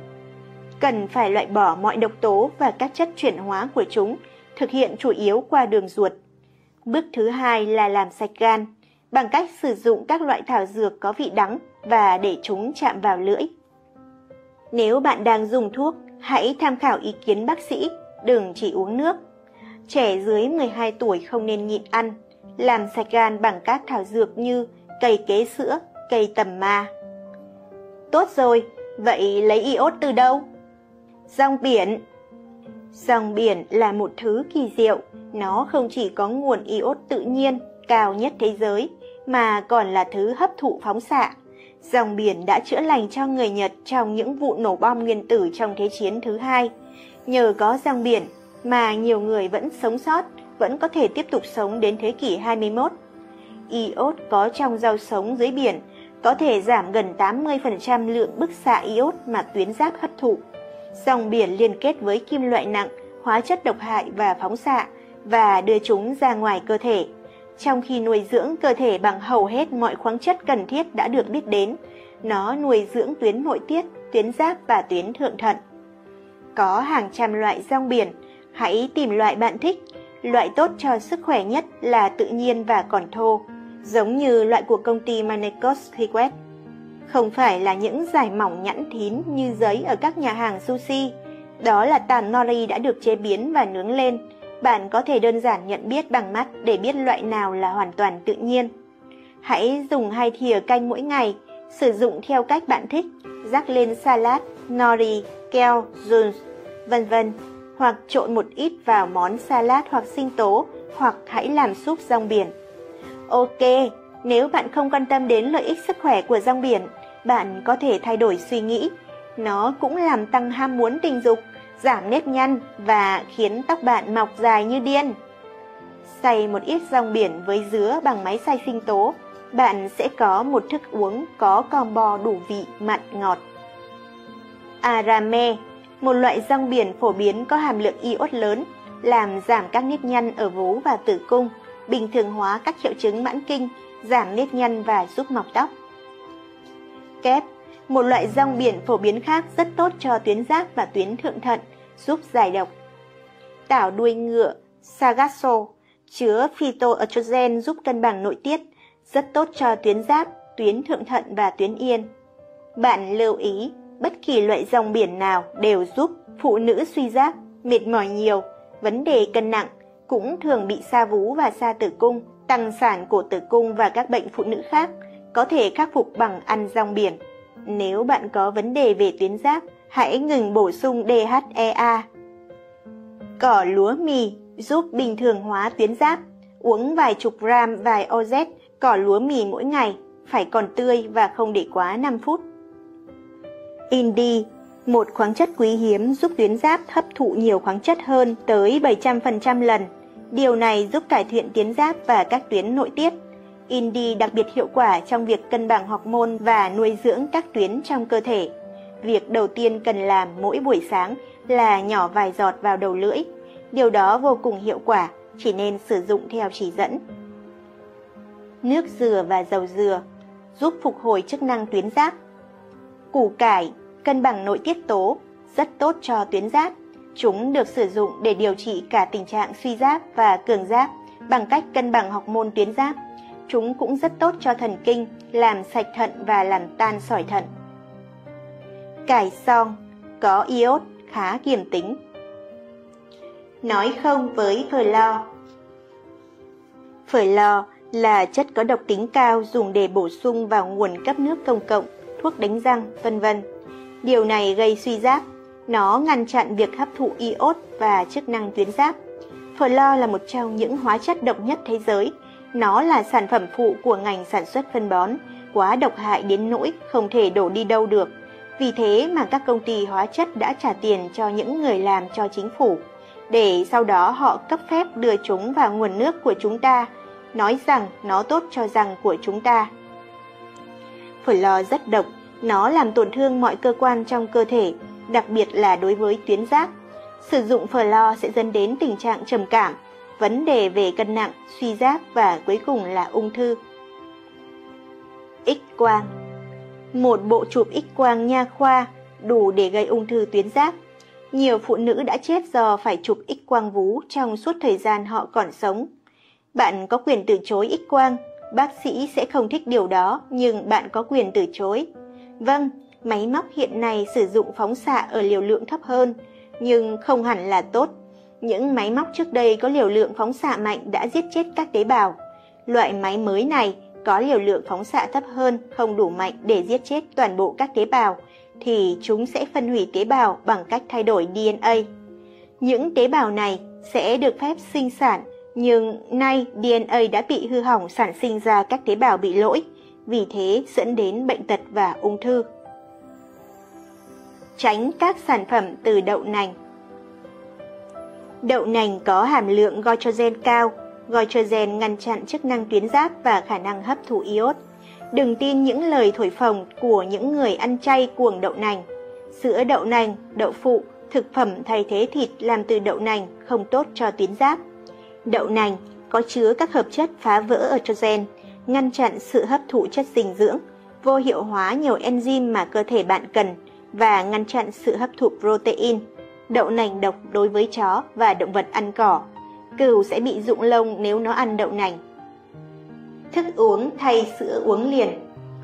Cần phải loại bỏ mọi độc tố và các chất chuyển hóa của chúng, thực hiện chủ yếu qua đường ruột. Bước thứ hai là làm sạch gan, bằng cách sử dụng các loại thảo dược có vị đắng và để chúng chạm vào lưỡi. Nếu bạn đang dùng thuốc, hãy tham khảo ý kiến bác sĩ, đừng chỉ uống nước. Trẻ dưới 12 tuổi không nên nhịn ăn, làm sạch gan bằng các thảo dược như cây kế sữa, cây tầm ma. Tốt rồi, vậy lấy iốt từ đâu? Rong biển Dòng biển là một thứ kỳ diệu, nó không chỉ có nguồn iốt tự nhiên cao nhất thế giới, mà còn là thứ hấp thụ phóng xạ. Dòng biển đã chữa lành cho người Nhật trong những vụ nổ bom nguyên tử trong Thế chiến thứ hai. Nhờ có dòng biển mà nhiều người vẫn sống sót, vẫn có thể tiếp tục sống đến thế kỷ 21. Iốt có trong rau sống dưới biển có thể giảm gần 80% lượng bức xạ iốt mà tuyến giáp hấp thụ. Dòng biển liên kết với kim loại nặng, hóa chất độc hại và phóng xạ và đưa chúng ra ngoài cơ thể. Trong khi nuôi dưỡng cơ thể bằng hầu hết mọi khoáng chất cần thiết đã được biết đến, nó nuôi dưỡng tuyến nội tiết, tuyến giáp và tuyến thượng thận. Có hàng trăm loại rong biển, hãy tìm loại bạn thích. Loại tốt cho sức khỏe nhất là tự nhiên và còn thô, giống như loại của công ty Manecos Request không phải là những giải mỏng nhẵn thín như giấy ở các nhà hàng sushi. Đó là tàn nori đã được chế biến và nướng lên. Bạn có thể đơn giản nhận biết bằng mắt để biết loại nào là hoàn toàn tự nhiên. Hãy dùng hai thìa canh mỗi ngày, sử dụng theo cách bạn thích, rắc lên salad, nori, keo, juice, vân vân, hoặc trộn một ít vào món salad hoặc sinh tố, hoặc hãy làm súp rong biển. Ok, nếu bạn không quan tâm đến lợi ích sức khỏe của rong biển, bạn có thể thay đổi suy nghĩ. Nó cũng làm tăng ham muốn tình dục, giảm nếp nhăn và khiến tóc bạn mọc dài như điên. Xay một ít rong biển với dứa bằng máy xay sinh tố, bạn sẽ có một thức uống có combo đủ vị mặn ngọt. Arame, một loại rong biển phổ biến có hàm lượng iốt lớn, làm giảm các nếp nhăn ở vú và tử cung, bình thường hóa các triệu chứng mãn kinh, giảm nếp nhăn và giúp mọc tóc. Kép, một loại rong biển phổ biến khác rất tốt cho tuyến giáp và tuyến thượng thận, giúp giải độc. Tảo đuôi ngựa, Sagasso, chứa phytoestrogen giúp cân bằng nội tiết, rất tốt cho tuyến giáp, tuyến thượng thận và tuyến yên. Bạn lưu ý, bất kỳ loại rong biển nào đều giúp phụ nữ suy giáp, mệt mỏi nhiều, vấn đề cân nặng, cũng thường bị sa vú và sa tử cung, tăng sản của tử cung và các bệnh phụ nữ khác, có thể khắc phục bằng ăn rong biển. Nếu bạn có vấn đề về tuyến giáp, hãy ngừng bổ sung DHEA. Cỏ lúa mì giúp bình thường hóa tuyến giáp, uống vài chục gram vài OZ cỏ lúa mì mỗi ngày, phải còn tươi và không để quá 5 phút. Indi, một khoáng chất quý hiếm giúp tuyến giáp hấp thụ nhiều khoáng chất hơn tới 700% lần. Điều này giúp cải thiện tuyến giáp và các tuyến nội tiết. Indi đặc biệt hiệu quả trong việc cân bằng hormone và nuôi dưỡng các tuyến trong cơ thể. Việc đầu tiên cần làm mỗi buổi sáng là nhỏ vài giọt vào đầu lưỡi. Điều đó vô cùng hiệu quả, chỉ nên sử dụng theo chỉ dẫn. Nước dừa và dầu dừa giúp phục hồi chức năng tuyến giáp. Củ cải cân bằng nội tiết tố, rất tốt cho tuyến giáp. Chúng được sử dụng để điều trị cả tình trạng suy giáp và cường giáp bằng cách cân bằng học môn tuyến giáp. Chúng cũng rất tốt cho thần kinh, làm sạch thận và làm tan sỏi thận. Cải song có iốt khá kiềm tính. Nói không với phở lo Phở lo là chất có độc tính cao dùng để bổ sung vào nguồn cấp nước công cộng, thuốc đánh răng, vân vân. Điều này gây suy giáp, nó ngăn chặn việc hấp thụ iốt và chức năng tuyến giáp. Phở lo là một trong những hóa chất độc nhất thế giới. Nó là sản phẩm phụ của ngành sản xuất phân bón, quá độc hại đến nỗi không thể đổ đi đâu được. Vì thế mà các công ty hóa chất đã trả tiền cho những người làm cho chính phủ, để sau đó họ cấp phép đưa chúng vào nguồn nước của chúng ta, nói rằng nó tốt cho răng của chúng ta. Flo rất độc, nó làm tổn thương mọi cơ quan trong cơ thể, đặc biệt là đối với tuyến giáp. Sử dụng phở lo sẽ dẫn đến tình trạng trầm cảm, vấn đề về cân nặng, suy giáp và cuối cùng là ung thư. X-quang Một bộ chụp X-quang nha khoa đủ để gây ung thư tuyến giáp. Nhiều phụ nữ đã chết do phải chụp X-quang vú trong suốt thời gian họ còn sống. Bạn có quyền từ chối X-quang, bác sĩ sẽ không thích điều đó nhưng bạn có quyền từ chối. Vâng, máy móc hiện nay sử dụng phóng xạ ở liều lượng thấp hơn, nhưng không hẳn là tốt. Những máy móc trước đây có liều lượng phóng xạ mạnh đã giết chết các tế bào. Loại máy mới này có liều lượng phóng xạ thấp hơn không đủ mạnh để giết chết toàn bộ các tế bào, thì chúng sẽ phân hủy tế bào bằng cách thay đổi DNA. Những tế bào này sẽ được phép sinh sản, nhưng nay DNA đã bị hư hỏng sản sinh ra các tế bào bị lỗi vì thế dẫn đến bệnh tật và ung thư. Tránh các sản phẩm từ đậu nành Đậu nành có hàm lượng goitrogen cao, goitrogen ngăn chặn chức năng tuyến giáp và khả năng hấp thụ iốt. Đừng tin những lời thổi phồng của những người ăn chay cuồng đậu nành. Sữa đậu nành, đậu phụ, thực phẩm thay thế thịt làm từ đậu nành không tốt cho tuyến giáp. Đậu nành có chứa các hợp chất phá vỡ estrogen, ngăn chặn sự hấp thụ chất dinh dưỡng, vô hiệu hóa nhiều enzyme mà cơ thể bạn cần và ngăn chặn sự hấp thụ protein. Đậu nành độc đối với chó và động vật ăn cỏ. Cừu sẽ bị rụng lông nếu nó ăn đậu nành. Thức uống thay sữa uống liền.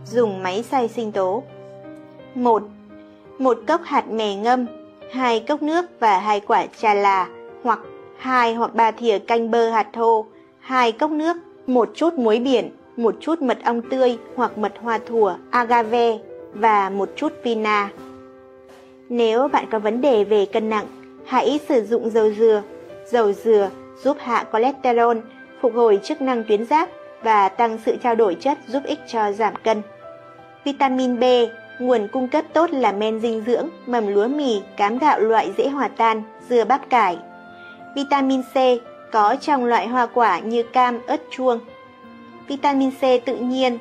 Dùng máy xay sinh tố. 1. Một cốc hạt mè ngâm, hai cốc nước và hai quả trà là hoặc hai hoặc ba thìa canh bơ hạt thô, hai cốc nước, một chút muối biển, một chút mật ong tươi hoặc mật hoa thùa agave và một chút vina. Nếu bạn có vấn đề về cân nặng, hãy sử dụng dầu dừa. Dầu dừa giúp hạ cholesterol, phục hồi chức năng tuyến giáp và tăng sự trao đổi chất giúp ích cho giảm cân. Vitamin B, nguồn cung cấp tốt là men dinh dưỡng, mầm lúa mì, cám gạo loại dễ hòa tan, dưa bắp cải. Vitamin C có trong loại hoa quả như cam, ớt chuông, vitamin C tự nhiên,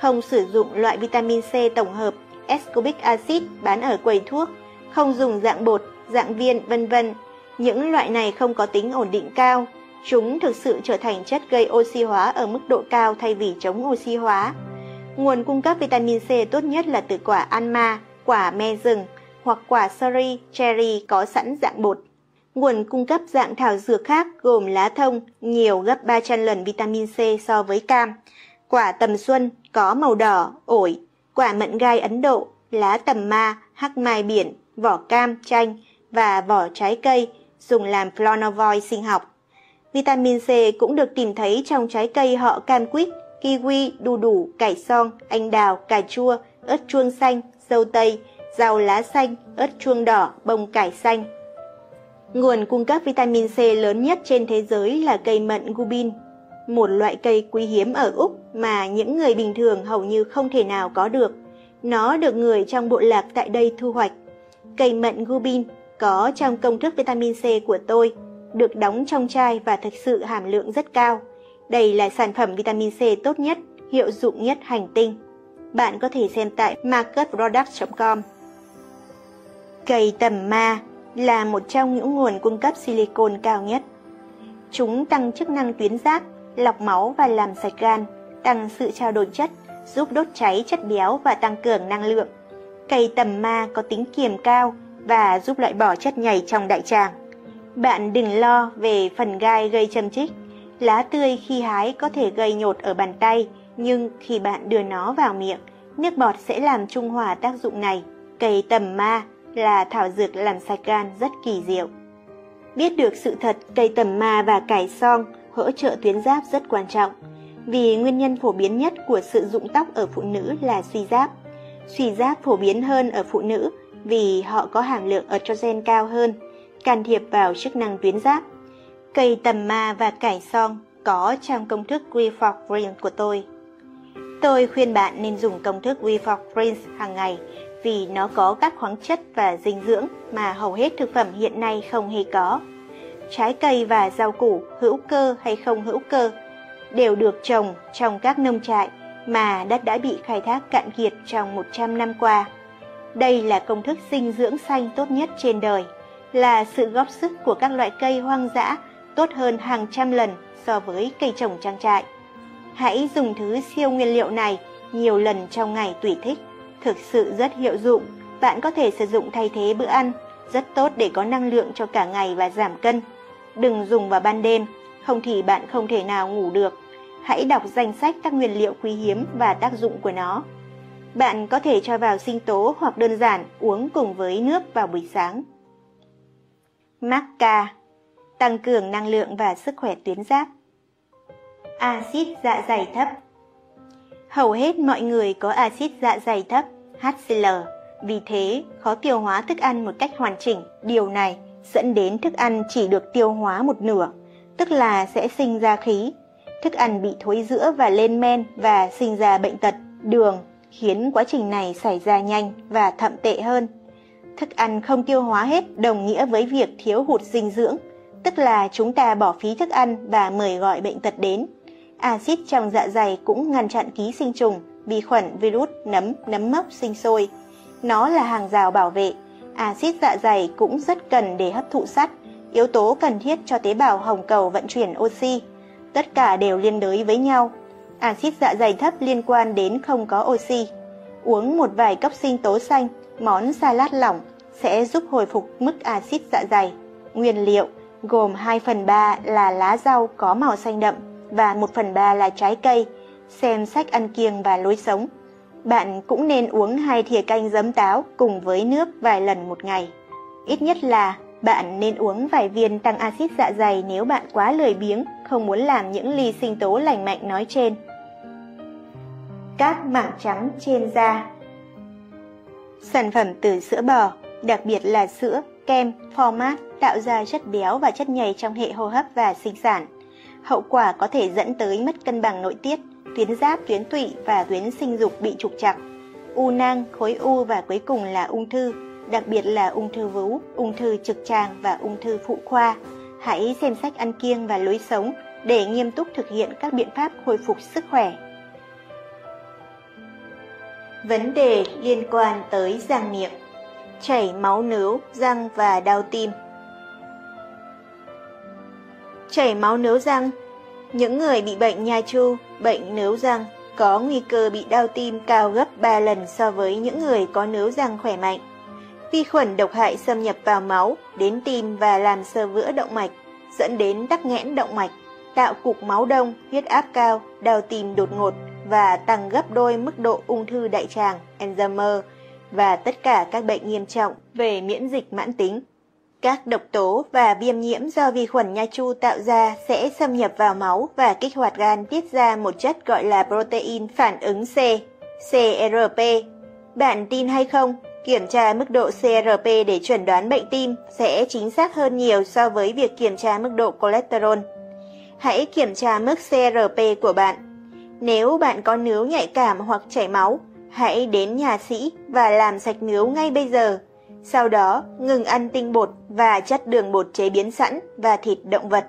không sử dụng loại vitamin C tổng hợp ascorbic acid bán ở quầy thuốc, không dùng dạng bột, dạng viên, vân vân. Những loại này không có tính ổn định cao, Chúng thực sự trở thành chất gây oxy hóa ở mức độ cao thay vì chống oxy hóa. Nguồn cung cấp vitamin C tốt nhất là từ quả alma, quả me rừng hoặc quả sari, cherry có sẵn dạng bột. Nguồn cung cấp dạng thảo dược khác gồm lá thông, nhiều gấp 300 lần vitamin C so với cam, quả tầm xuân có màu đỏ, ổi, quả mận gai Ấn Độ, lá tầm ma, hắc mai biển, vỏ cam, chanh và vỏ trái cây dùng làm flavonoid sinh học. Vitamin C cũng được tìm thấy trong trái cây họ cam quýt, kiwi, đu đủ, cải son, anh đào, cà chua, ớt chuông xanh, dâu tây, rau lá xanh, ớt chuông đỏ, bông cải xanh. Nguồn cung cấp vitamin C lớn nhất trên thế giới là cây mận gubin, một loại cây quý hiếm ở Úc mà những người bình thường hầu như không thể nào có được. Nó được người trong bộ lạc tại đây thu hoạch. Cây mận gubin có trong công thức vitamin C của tôi, được đóng trong chai và thực sự hàm lượng rất cao. Đây là sản phẩm vitamin C tốt nhất, hiệu dụng nhất hành tinh. Bạn có thể xem tại marketproduct.com. Cây tầm ma là một trong những nguồn cung cấp silicon cao nhất. Chúng tăng chức năng tuyến giáp, lọc máu và làm sạch gan, tăng sự trao đổi chất, giúp đốt cháy chất béo và tăng cường năng lượng. Cây tầm ma có tính kiềm cao và giúp loại bỏ chất nhầy trong đại tràng. Bạn đừng lo về phần gai gây châm chích. Lá tươi khi hái có thể gây nhột ở bàn tay, nhưng khi bạn đưa nó vào miệng, nước bọt sẽ làm trung hòa tác dụng này. Cây tầm ma là thảo dược làm sạch gan rất kỳ diệu. Biết được sự thật, cây tầm ma và cải song hỗ trợ tuyến giáp rất quan trọng, vì nguyên nhân phổ biến nhất của sự rụng tóc ở phụ nữ là suy giáp. Suy giáp phổ biến hơn ở phụ nữ vì họ có hàm lượng estrogen cao hơn, can thiệp vào chức năng tuyến giáp. Cây tầm ma và cải song có trong công thức We for Green của tôi. Tôi khuyên bạn nên dùng công thức We for hàng ngày vì nó có các khoáng chất và dinh dưỡng mà hầu hết thực phẩm hiện nay không hề có. Trái cây và rau củ hữu cơ hay không hữu cơ đều được trồng trong các nông trại mà đất đã bị khai thác cạn kiệt trong 100 năm qua. Đây là công thức dinh dưỡng xanh tốt nhất trên đời, là sự góp sức của các loại cây hoang dã tốt hơn hàng trăm lần so với cây trồng trang trại. Hãy dùng thứ siêu nguyên liệu này nhiều lần trong ngày tùy thích thực sự rất hiệu dụng. Bạn có thể sử dụng thay thế bữa ăn, rất tốt để có năng lượng cho cả ngày và giảm cân. Đừng dùng vào ban đêm, không thì bạn không thể nào ngủ được. Hãy đọc danh sách các nguyên liệu quý hiếm và tác dụng của nó. Bạn có thể cho vào sinh tố hoặc đơn giản uống cùng với nước vào buổi sáng. Maca tăng cường năng lượng và sức khỏe tuyến giáp. Axit dạ dày thấp Hầu hết mọi người có axit dạ dày thấp, HCl, vì thế khó tiêu hóa thức ăn một cách hoàn chỉnh. Điều này dẫn đến thức ăn chỉ được tiêu hóa một nửa, tức là sẽ sinh ra khí. Thức ăn bị thối rữa và lên men và sinh ra bệnh tật, đường, khiến quá trình này xảy ra nhanh và thậm tệ hơn. Thức ăn không tiêu hóa hết đồng nghĩa với việc thiếu hụt dinh dưỡng, tức là chúng ta bỏ phí thức ăn và mời gọi bệnh tật đến axit trong dạ dày cũng ngăn chặn ký sinh trùng, vi khuẩn, virus, nấm, nấm mốc sinh sôi. Nó là hàng rào bảo vệ. Axit dạ dày cũng rất cần để hấp thụ sắt, yếu tố cần thiết cho tế bào hồng cầu vận chuyển oxy. Tất cả đều liên đới với nhau. Axit dạ dày thấp liên quan đến không có oxy. Uống một vài cốc sinh tố xanh, món salad lỏng sẽ giúp hồi phục mức axit dạ dày. Nguyên liệu gồm 2 phần 3 là lá rau có màu xanh đậm, và một phần ba là trái cây, xem sách ăn kiêng và lối sống. Bạn cũng nên uống hai thìa canh giấm táo cùng với nước vài lần một ngày. Ít nhất là bạn nên uống vài viên tăng axit dạ dày nếu bạn quá lười biếng, không muốn làm những ly sinh tố lành mạnh nói trên. Các mảng trắng trên da. Sản phẩm từ sữa bò, đặc biệt là sữa, kem, format tạo ra chất béo và chất nhầy trong hệ hô hấp và sinh sản. Hậu quả có thể dẫn tới mất cân bằng nội tiết, tuyến giáp, tuyến tụy và tuyến sinh dục bị trục trặc, u nang, khối u và cuối cùng là ung thư, đặc biệt là ung thư vú, ung thư trực tràng và ung thư phụ khoa. Hãy xem sách ăn kiêng và lối sống để nghiêm túc thực hiện các biện pháp hồi phục sức khỏe. Vấn đề liên quan tới răng miệng Chảy máu nướu, răng và đau tim Chảy máu nướu răng Những người bị bệnh nha chu, bệnh nướu răng có nguy cơ bị đau tim cao gấp 3 lần so với những người có nướu răng khỏe mạnh. Vi khuẩn độc hại xâm nhập vào máu, đến tim và làm sơ vữa động mạch, dẫn đến tắc nghẽn động mạch, tạo cục máu đông, huyết áp cao, đau tim đột ngột và tăng gấp đôi mức độ ung thư đại tràng, Alzheimer và tất cả các bệnh nghiêm trọng về miễn dịch mãn tính. Các độc tố và viêm nhiễm do vi khuẩn nha chu tạo ra sẽ xâm nhập vào máu và kích hoạt gan tiết ra một chất gọi là protein phản ứng C, CRP. Bạn tin hay không, kiểm tra mức độ CRP để chuẩn đoán bệnh tim sẽ chính xác hơn nhiều so với việc kiểm tra mức độ cholesterol. Hãy kiểm tra mức CRP của bạn. Nếu bạn có nướu nhạy cảm hoặc chảy máu, hãy đến nhà sĩ và làm sạch nướu ngay bây giờ sau đó, ngừng ăn tinh bột và chất đường bột chế biến sẵn và thịt động vật.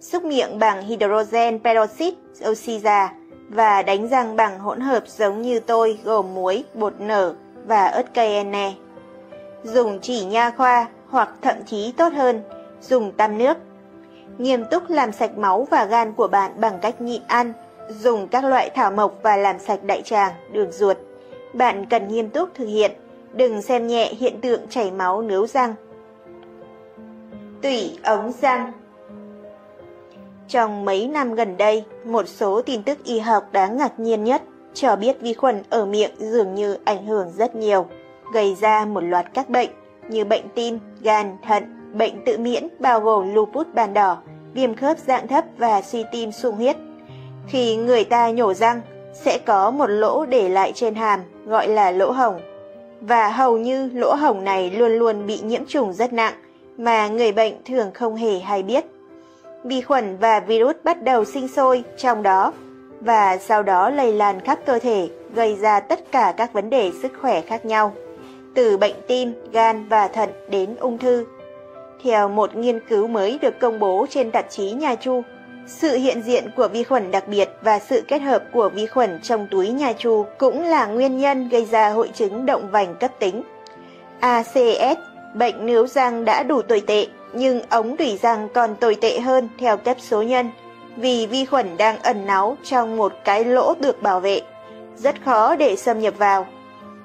Xúc miệng bằng hydrogen peroxide oxyza và đánh răng bằng hỗn hợp giống như tôi gồm muối, bột nở và ớt cayenne. Dùng chỉ nha khoa hoặc thậm chí tốt hơn, dùng tăm nước. Nghiêm túc làm sạch máu và gan của bạn bằng cách nhịn ăn, dùng các loại thảo mộc và làm sạch đại tràng, đường ruột. Bạn cần nghiêm túc thực hiện đừng xem nhẹ hiện tượng chảy máu nướu răng. Tủy ống răng Trong mấy năm gần đây, một số tin tức y học đáng ngạc nhiên nhất cho biết vi khuẩn ở miệng dường như ảnh hưởng rất nhiều, gây ra một loạt các bệnh như bệnh tim, gan, thận, bệnh tự miễn bao gồm lupus ban đỏ, viêm khớp dạng thấp và suy tim sung huyết. Khi người ta nhổ răng, sẽ có một lỗ để lại trên hàm gọi là lỗ hồng và hầu như lỗ hồng này luôn luôn bị nhiễm trùng rất nặng mà người bệnh thường không hề hay biết. Vi khuẩn và virus bắt đầu sinh sôi trong đó và sau đó lây lan khắp cơ thể, gây ra tất cả các vấn đề sức khỏe khác nhau, từ bệnh tim, gan và thận đến ung thư. Theo một nghiên cứu mới được công bố trên tạp chí Nhà Chu, sự hiện diện của vi khuẩn đặc biệt và sự kết hợp của vi khuẩn trong túi nhà chu cũng là nguyên nhân gây ra hội chứng động vành cấp tính. ACS, bệnh níu răng đã đủ tồi tệ, nhưng ống tủy răng còn tồi tệ hơn theo cấp số nhân, vì vi khuẩn đang ẩn náu trong một cái lỗ được bảo vệ, rất khó để xâm nhập vào.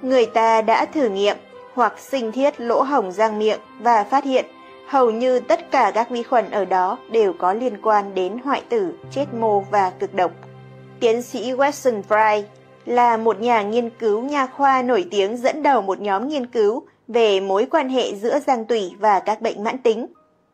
Người ta đã thử nghiệm hoặc sinh thiết lỗ hổng răng miệng và phát hiện Hầu như tất cả các vi khuẩn ở đó đều có liên quan đến hoại tử, chết mô và cực độc. Tiến sĩ Weston Fry là một nhà nghiên cứu nha khoa nổi tiếng dẫn đầu một nhóm nghiên cứu về mối quan hệ giữa răng tủy và các bệnh mãn tính.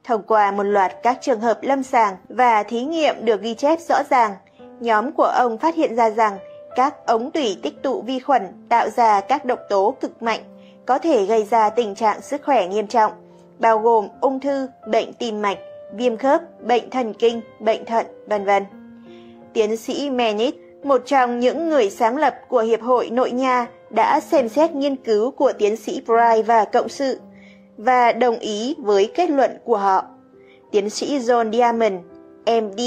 Thông qua một loạt các trường hợp lâm sàng và thí nghiệm được ghi chép rõ ràng, nhóm của ông phát hiện ra rằng các ống tủy tích tụ vi khuẩn tạo ra các độc tố cực mạnh có thể gây ra tình trạng sức khỏe nghiêm trọng bao gồm ung thư, bệnh tim mạch, viêm khớp, bệnh thần kinh, bệnh thận, vân vân. Tiến sĩ Menit, một trong những người sáng lập của Hiệp hội Nội nha, đã xem xét nghiên cứu của tiến sĩ Bright và cộng sự và đồng ý với kết luận của họ. Tiến sĩ John Diamond, MD,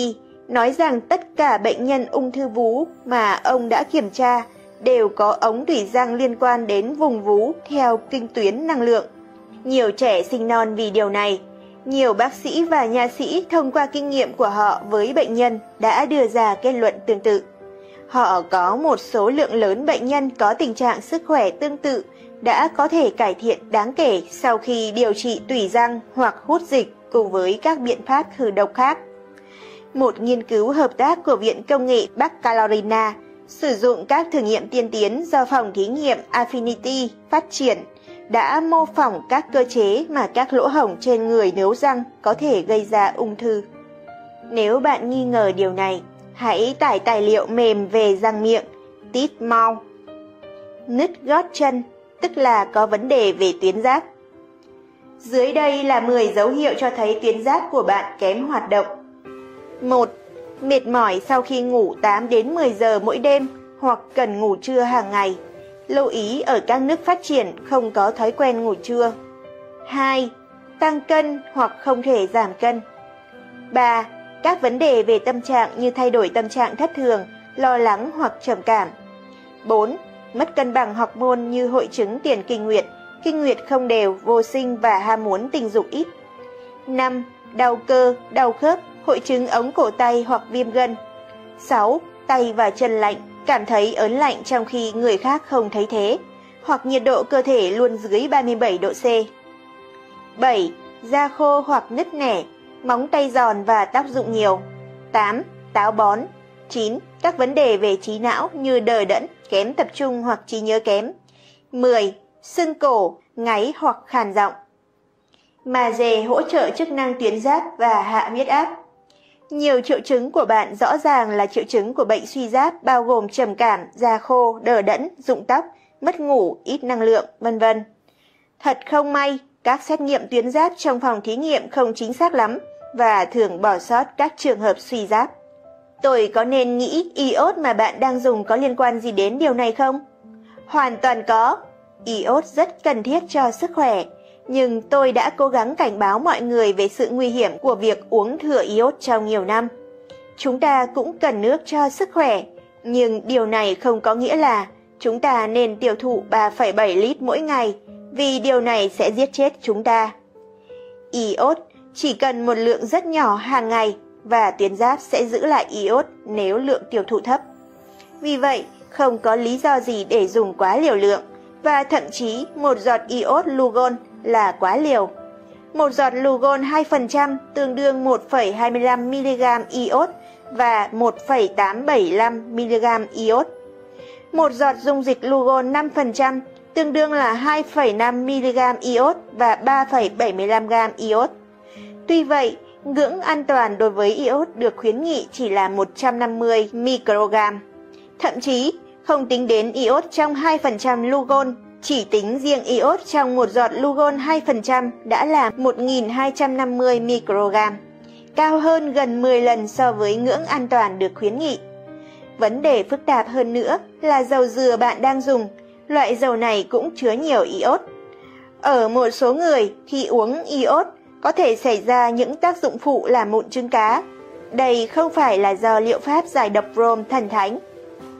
nói rằng tất cả bệnh nhân ung thư vú mà ông đã kiểm tra đều có ống thủy răng liên quan đến vùng vú theo kinh tuyến năng lượng. Nhiều trẻ sinh non vì điều này. Nhiều bác sĩ và nha sĩ thông qua kinh nghiệm của họ với bệnh nhân đã đưa ra kết luận tương tự. Họ có một số lượng lớn bệnh nhân có tình trạng sức khỏe tương tự đã có thể cải thiện đáng kể sau khi điều trị tủy răng hoặc hút dịch cùng với các biện pháp khử độc khác. Một nghiên cứu hợp tác của Viện Công nghệ Bắc Carolina sử dụng các thử nghiệm tiên tiến do phòng thí nghiệm Affinity phát triển đã mô phỏng các cơ chế mà các lỗ hổng trên người nướu răng có thể gây ra ung thư. Nếu bạn nghi ngờ điều này, hãy tải tài liệu mềm về răng miệng, tít mau. Nứt gót chân, tức là có vấn đề về tuyến giáp. Dưới đây là 10 dấu hiệu cho thấy tuyến giáp của bạn kém hoạt động. 1. Mệt mỏi sau khi ngủ 8 đến 10 giờ mỗi đêm hoặc cần ngủ trưa hàng ngày Lưu ý ở các nước phát triển không có thói quen ngủ trưa. 2. Tăng cân hoặc không thể giảm cân. 3. Các vấn đề về tâm trạng như thay đổi tâm trạng thất thường, lo lắng hoặc trầm cảm. 4. Mất cân bằng học môn như hội chứng tiền kinh nguyệt, kinh nguyệt không đều, vô sinh và ham muốn tình dục ít. 5. Đau cơ, đau khớp hội chứng ống cổ tay hoặc viêm gân. 6. Tay và chân lạnh, cảm thấy ớn lạnh trong khi người khác không thấy thế, hoặc nhiệt độ cơ thể luôn dưới 37 độ C. 7. Da khô hoặc nứt nẻ, móng tay giòn và tác dụng nhiều. 8. Táo bón. 9. Các vấn đề về trí não như đờ đẫn, kém tập trung hoặc trí nhớ kém. 10. Sưng cổ, ngáy hoặc khàn giọng. Mà dề hỗ trợ chức năng tuyến giáp và hạ huyết áp. Nhiều triệu chứng của bạn rõ ràng là triệu chứng của bệnh suy giáp bao gồm trầm cảm, da khô, đờ đẫn, rụng tóc, mất ngủ, ít năng lượng, vân vân. Thật không may, các xét nghiệm tuyến giáp trong phòng thí nghiệm không chính xác lắm và thường bỏ sót các trường hợp suy giáp. Tôi có nên nghĩ iốt mà bạn đang dùng có liên quan gì đến điều này không? Hoàn toàn có. Iốt rất cần thiết cho sức khỏe, nhưng tôi đã cố gắng cảnh báo mọi người về sự nguy hiểm của việc uống thừa iốt trong nhiều năm. Chúng ta cũng cần nước cho sức khỏe, nhưng điều này không có nghĩa là chúng ta nên tiêu thụ 3,7 lít mỗi ngày, vì điều này sẽ giết chết chúng ta. Iốt chỉ cần một lượng rất nhỏ hàng ngày và tuyến giáp sẽ giữ lại iốt nếu lượng tiêu thụ thấp. Vì vậy, không có lý do gì để dùng quá liều lượng và thậm chí một giọt iốt Lugon là quá liều. Một giọt Lugon 2% tương đương 1,25mg iốt và 1,875mg iốt. Một giọt dung dịch Lugon 5% tương đương là 2,5mg iốt và 3,75g iốt. Tuy vậy, ngưỡng an toàn đối với iốt được khuyến nghị chỉ là 150 microgram. Thậm chí, không tính đến iốt trong 2% Lugon, chỉ tính riêng iốt trong một giọt Lugon 2% đã là 1.250 microgram, cao hơn gần 10 lần so với ngưỡng an toàn được khuyến nghị. Vấn đề phức tạp hơn nữa là dầu dừa bạn đang dùng, loại dầu này cũng chứa nhiều iốt. Ở một số người, khi uống iốt, có thể xảy ra những tác dụng phụ là mụn trứng cá. Đây không phải là do liệu pháp giải độc brom thần thánh.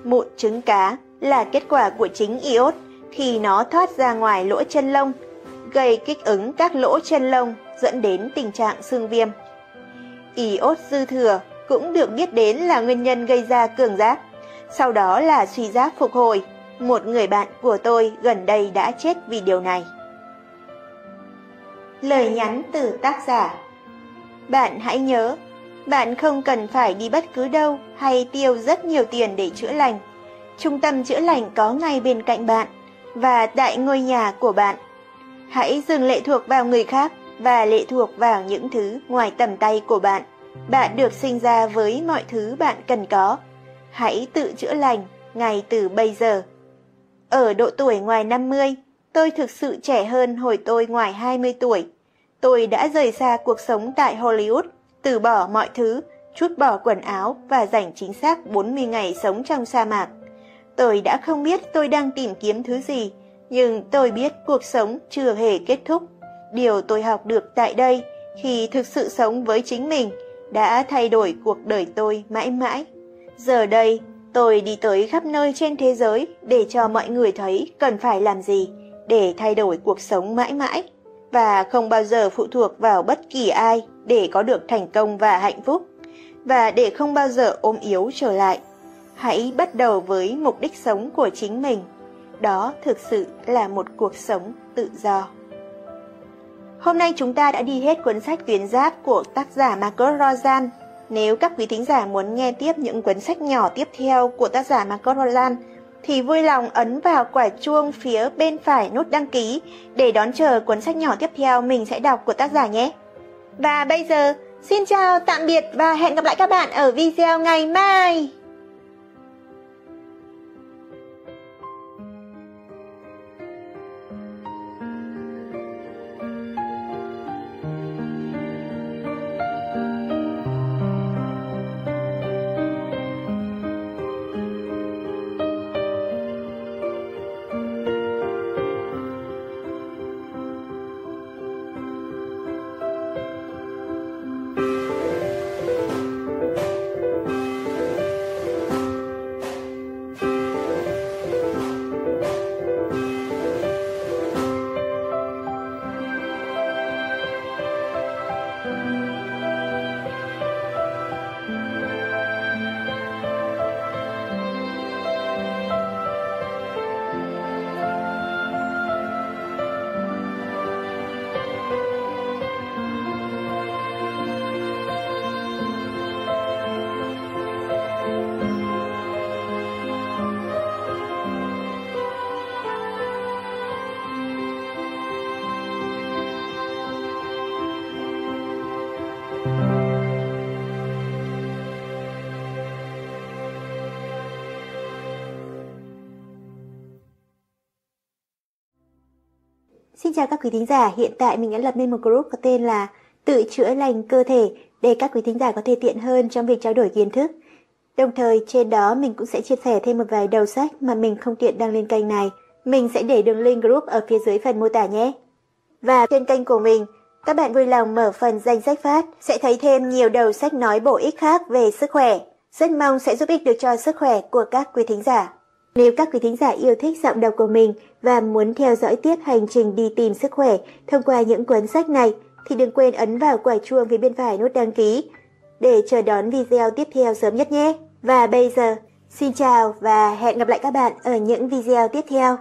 Mụn trứng cá là kết quả của chính iốt khi nó thoát ra ngoài lỗ chân lông, gây kích ứng các lỗ chân lông dẫn đến tình trạng xương viêm. Iốt dư thừa cũng được biết đến là nguyên nhân gây ra cường giáp, sau đó là suy giáp phục hồi. Một người bạn của tôi gần đây đã chết vì điều này. Lời nhắn từ tác giả Bạn hãy nhớ, bạn không cần phải đi bất cứ đâu hay tiêu rất nhiều tiền để chữa lành. Trung tâm chữa lành có ngay bên cạnh bạn và tại ngôi nhà của bạn. Hãy dừng lệ thuộc vào người khác và lệ thuộc vào những thứ ngoài tầm tay của bạn. Bạn được sinh ra với mọi thứ bạn cần có. Hãy tự chữa lành ngay từ bây giờ. Ở độ tuổi ngoài 50, tôi thực sự trẻ hơn hồi tôi ngoài 20 tuổi. Tôi đã rời xa cuộc sống tại Hollywood, từ bỏ mọi thứ, chút bỏ quần áo và dành chính xác 40 ngày sống trong sa mạc. Tôi đã không biết tôi đang tìm kiếm thứ gì, nhưng tôi biết cuộc sống chưa hề kết thúc. Điều tôi học được tại đây khi thực sự sống với chính mình đã thay đổi cuộc đời tôi mãi mãi. Giờ đây, tôi đi tới khắp nơi trên thế giới để cho mọi người thấy cần phải làm gì để thay đổi cuộc sống mãi mãi và không bao giờ phụ thuộc vào bất kỳ ai để có được thành công và hạnh phúc và để không bao giờ ôm yếu trở lại. Hãy bắt đầu với mục đích sống của chính mình. Đó thực sự là một cuộc sống tự do. Hôm nay chúng ta đã đi hết cuốn sách Tuyến Giáp của tác giả Marcos Rozan. Nếu các quý thính giả muốn nghe tiếp những cuốn sách nhỏ tiếp theo của tác giả Marcos Rozan, thì vui lòng ấn vào quả chuông phía bên phải nút đăng ký để đón chờ cuốn sách nhỏ tiếp theo mình sẽ đọc của tác giả nhé. Và bây giờ, xin chào, tạm biệt và hẹn gặp lại các bạn ở video ngày mai! Chào các quý thính giả, hiện tại mình đã lập nên một group có tên là Tự chữa lành cơ thể để các quý thính giả có thể tiện hơn trong việc trao đổi kiến thức. Đồng thời trên đó mình cũng sẽ chia sẻ thêm một vài đầu sách mà mình không tiện đăng lên kênh này. Mình sẽ để đường link group ở phía dưới phần mô tả nhé. Và trên kênh của mình, các bạn vui lòng mở phần danh sách phát sẽ thấy thêm nhiều đầu sách nói bổ ích khác về sức khỏe. Rất mong sẽ giúp ích được cho sức khỏe của các quý thính giả. Nếu các quý thính giả yêu thích giọng đọc của mình và muốn theo dõi tiếp hành trình đi tìm sức khỏe thông qua những cuốn sách này, thì đừng quên ấn vào quả chuông phía bên phải nút đăng ký để chờ đón video tiếp theo sớm nhất nhé. Và bây giờ, xin chào và hẹn gặp lại các bạn ở những video tiếp theo.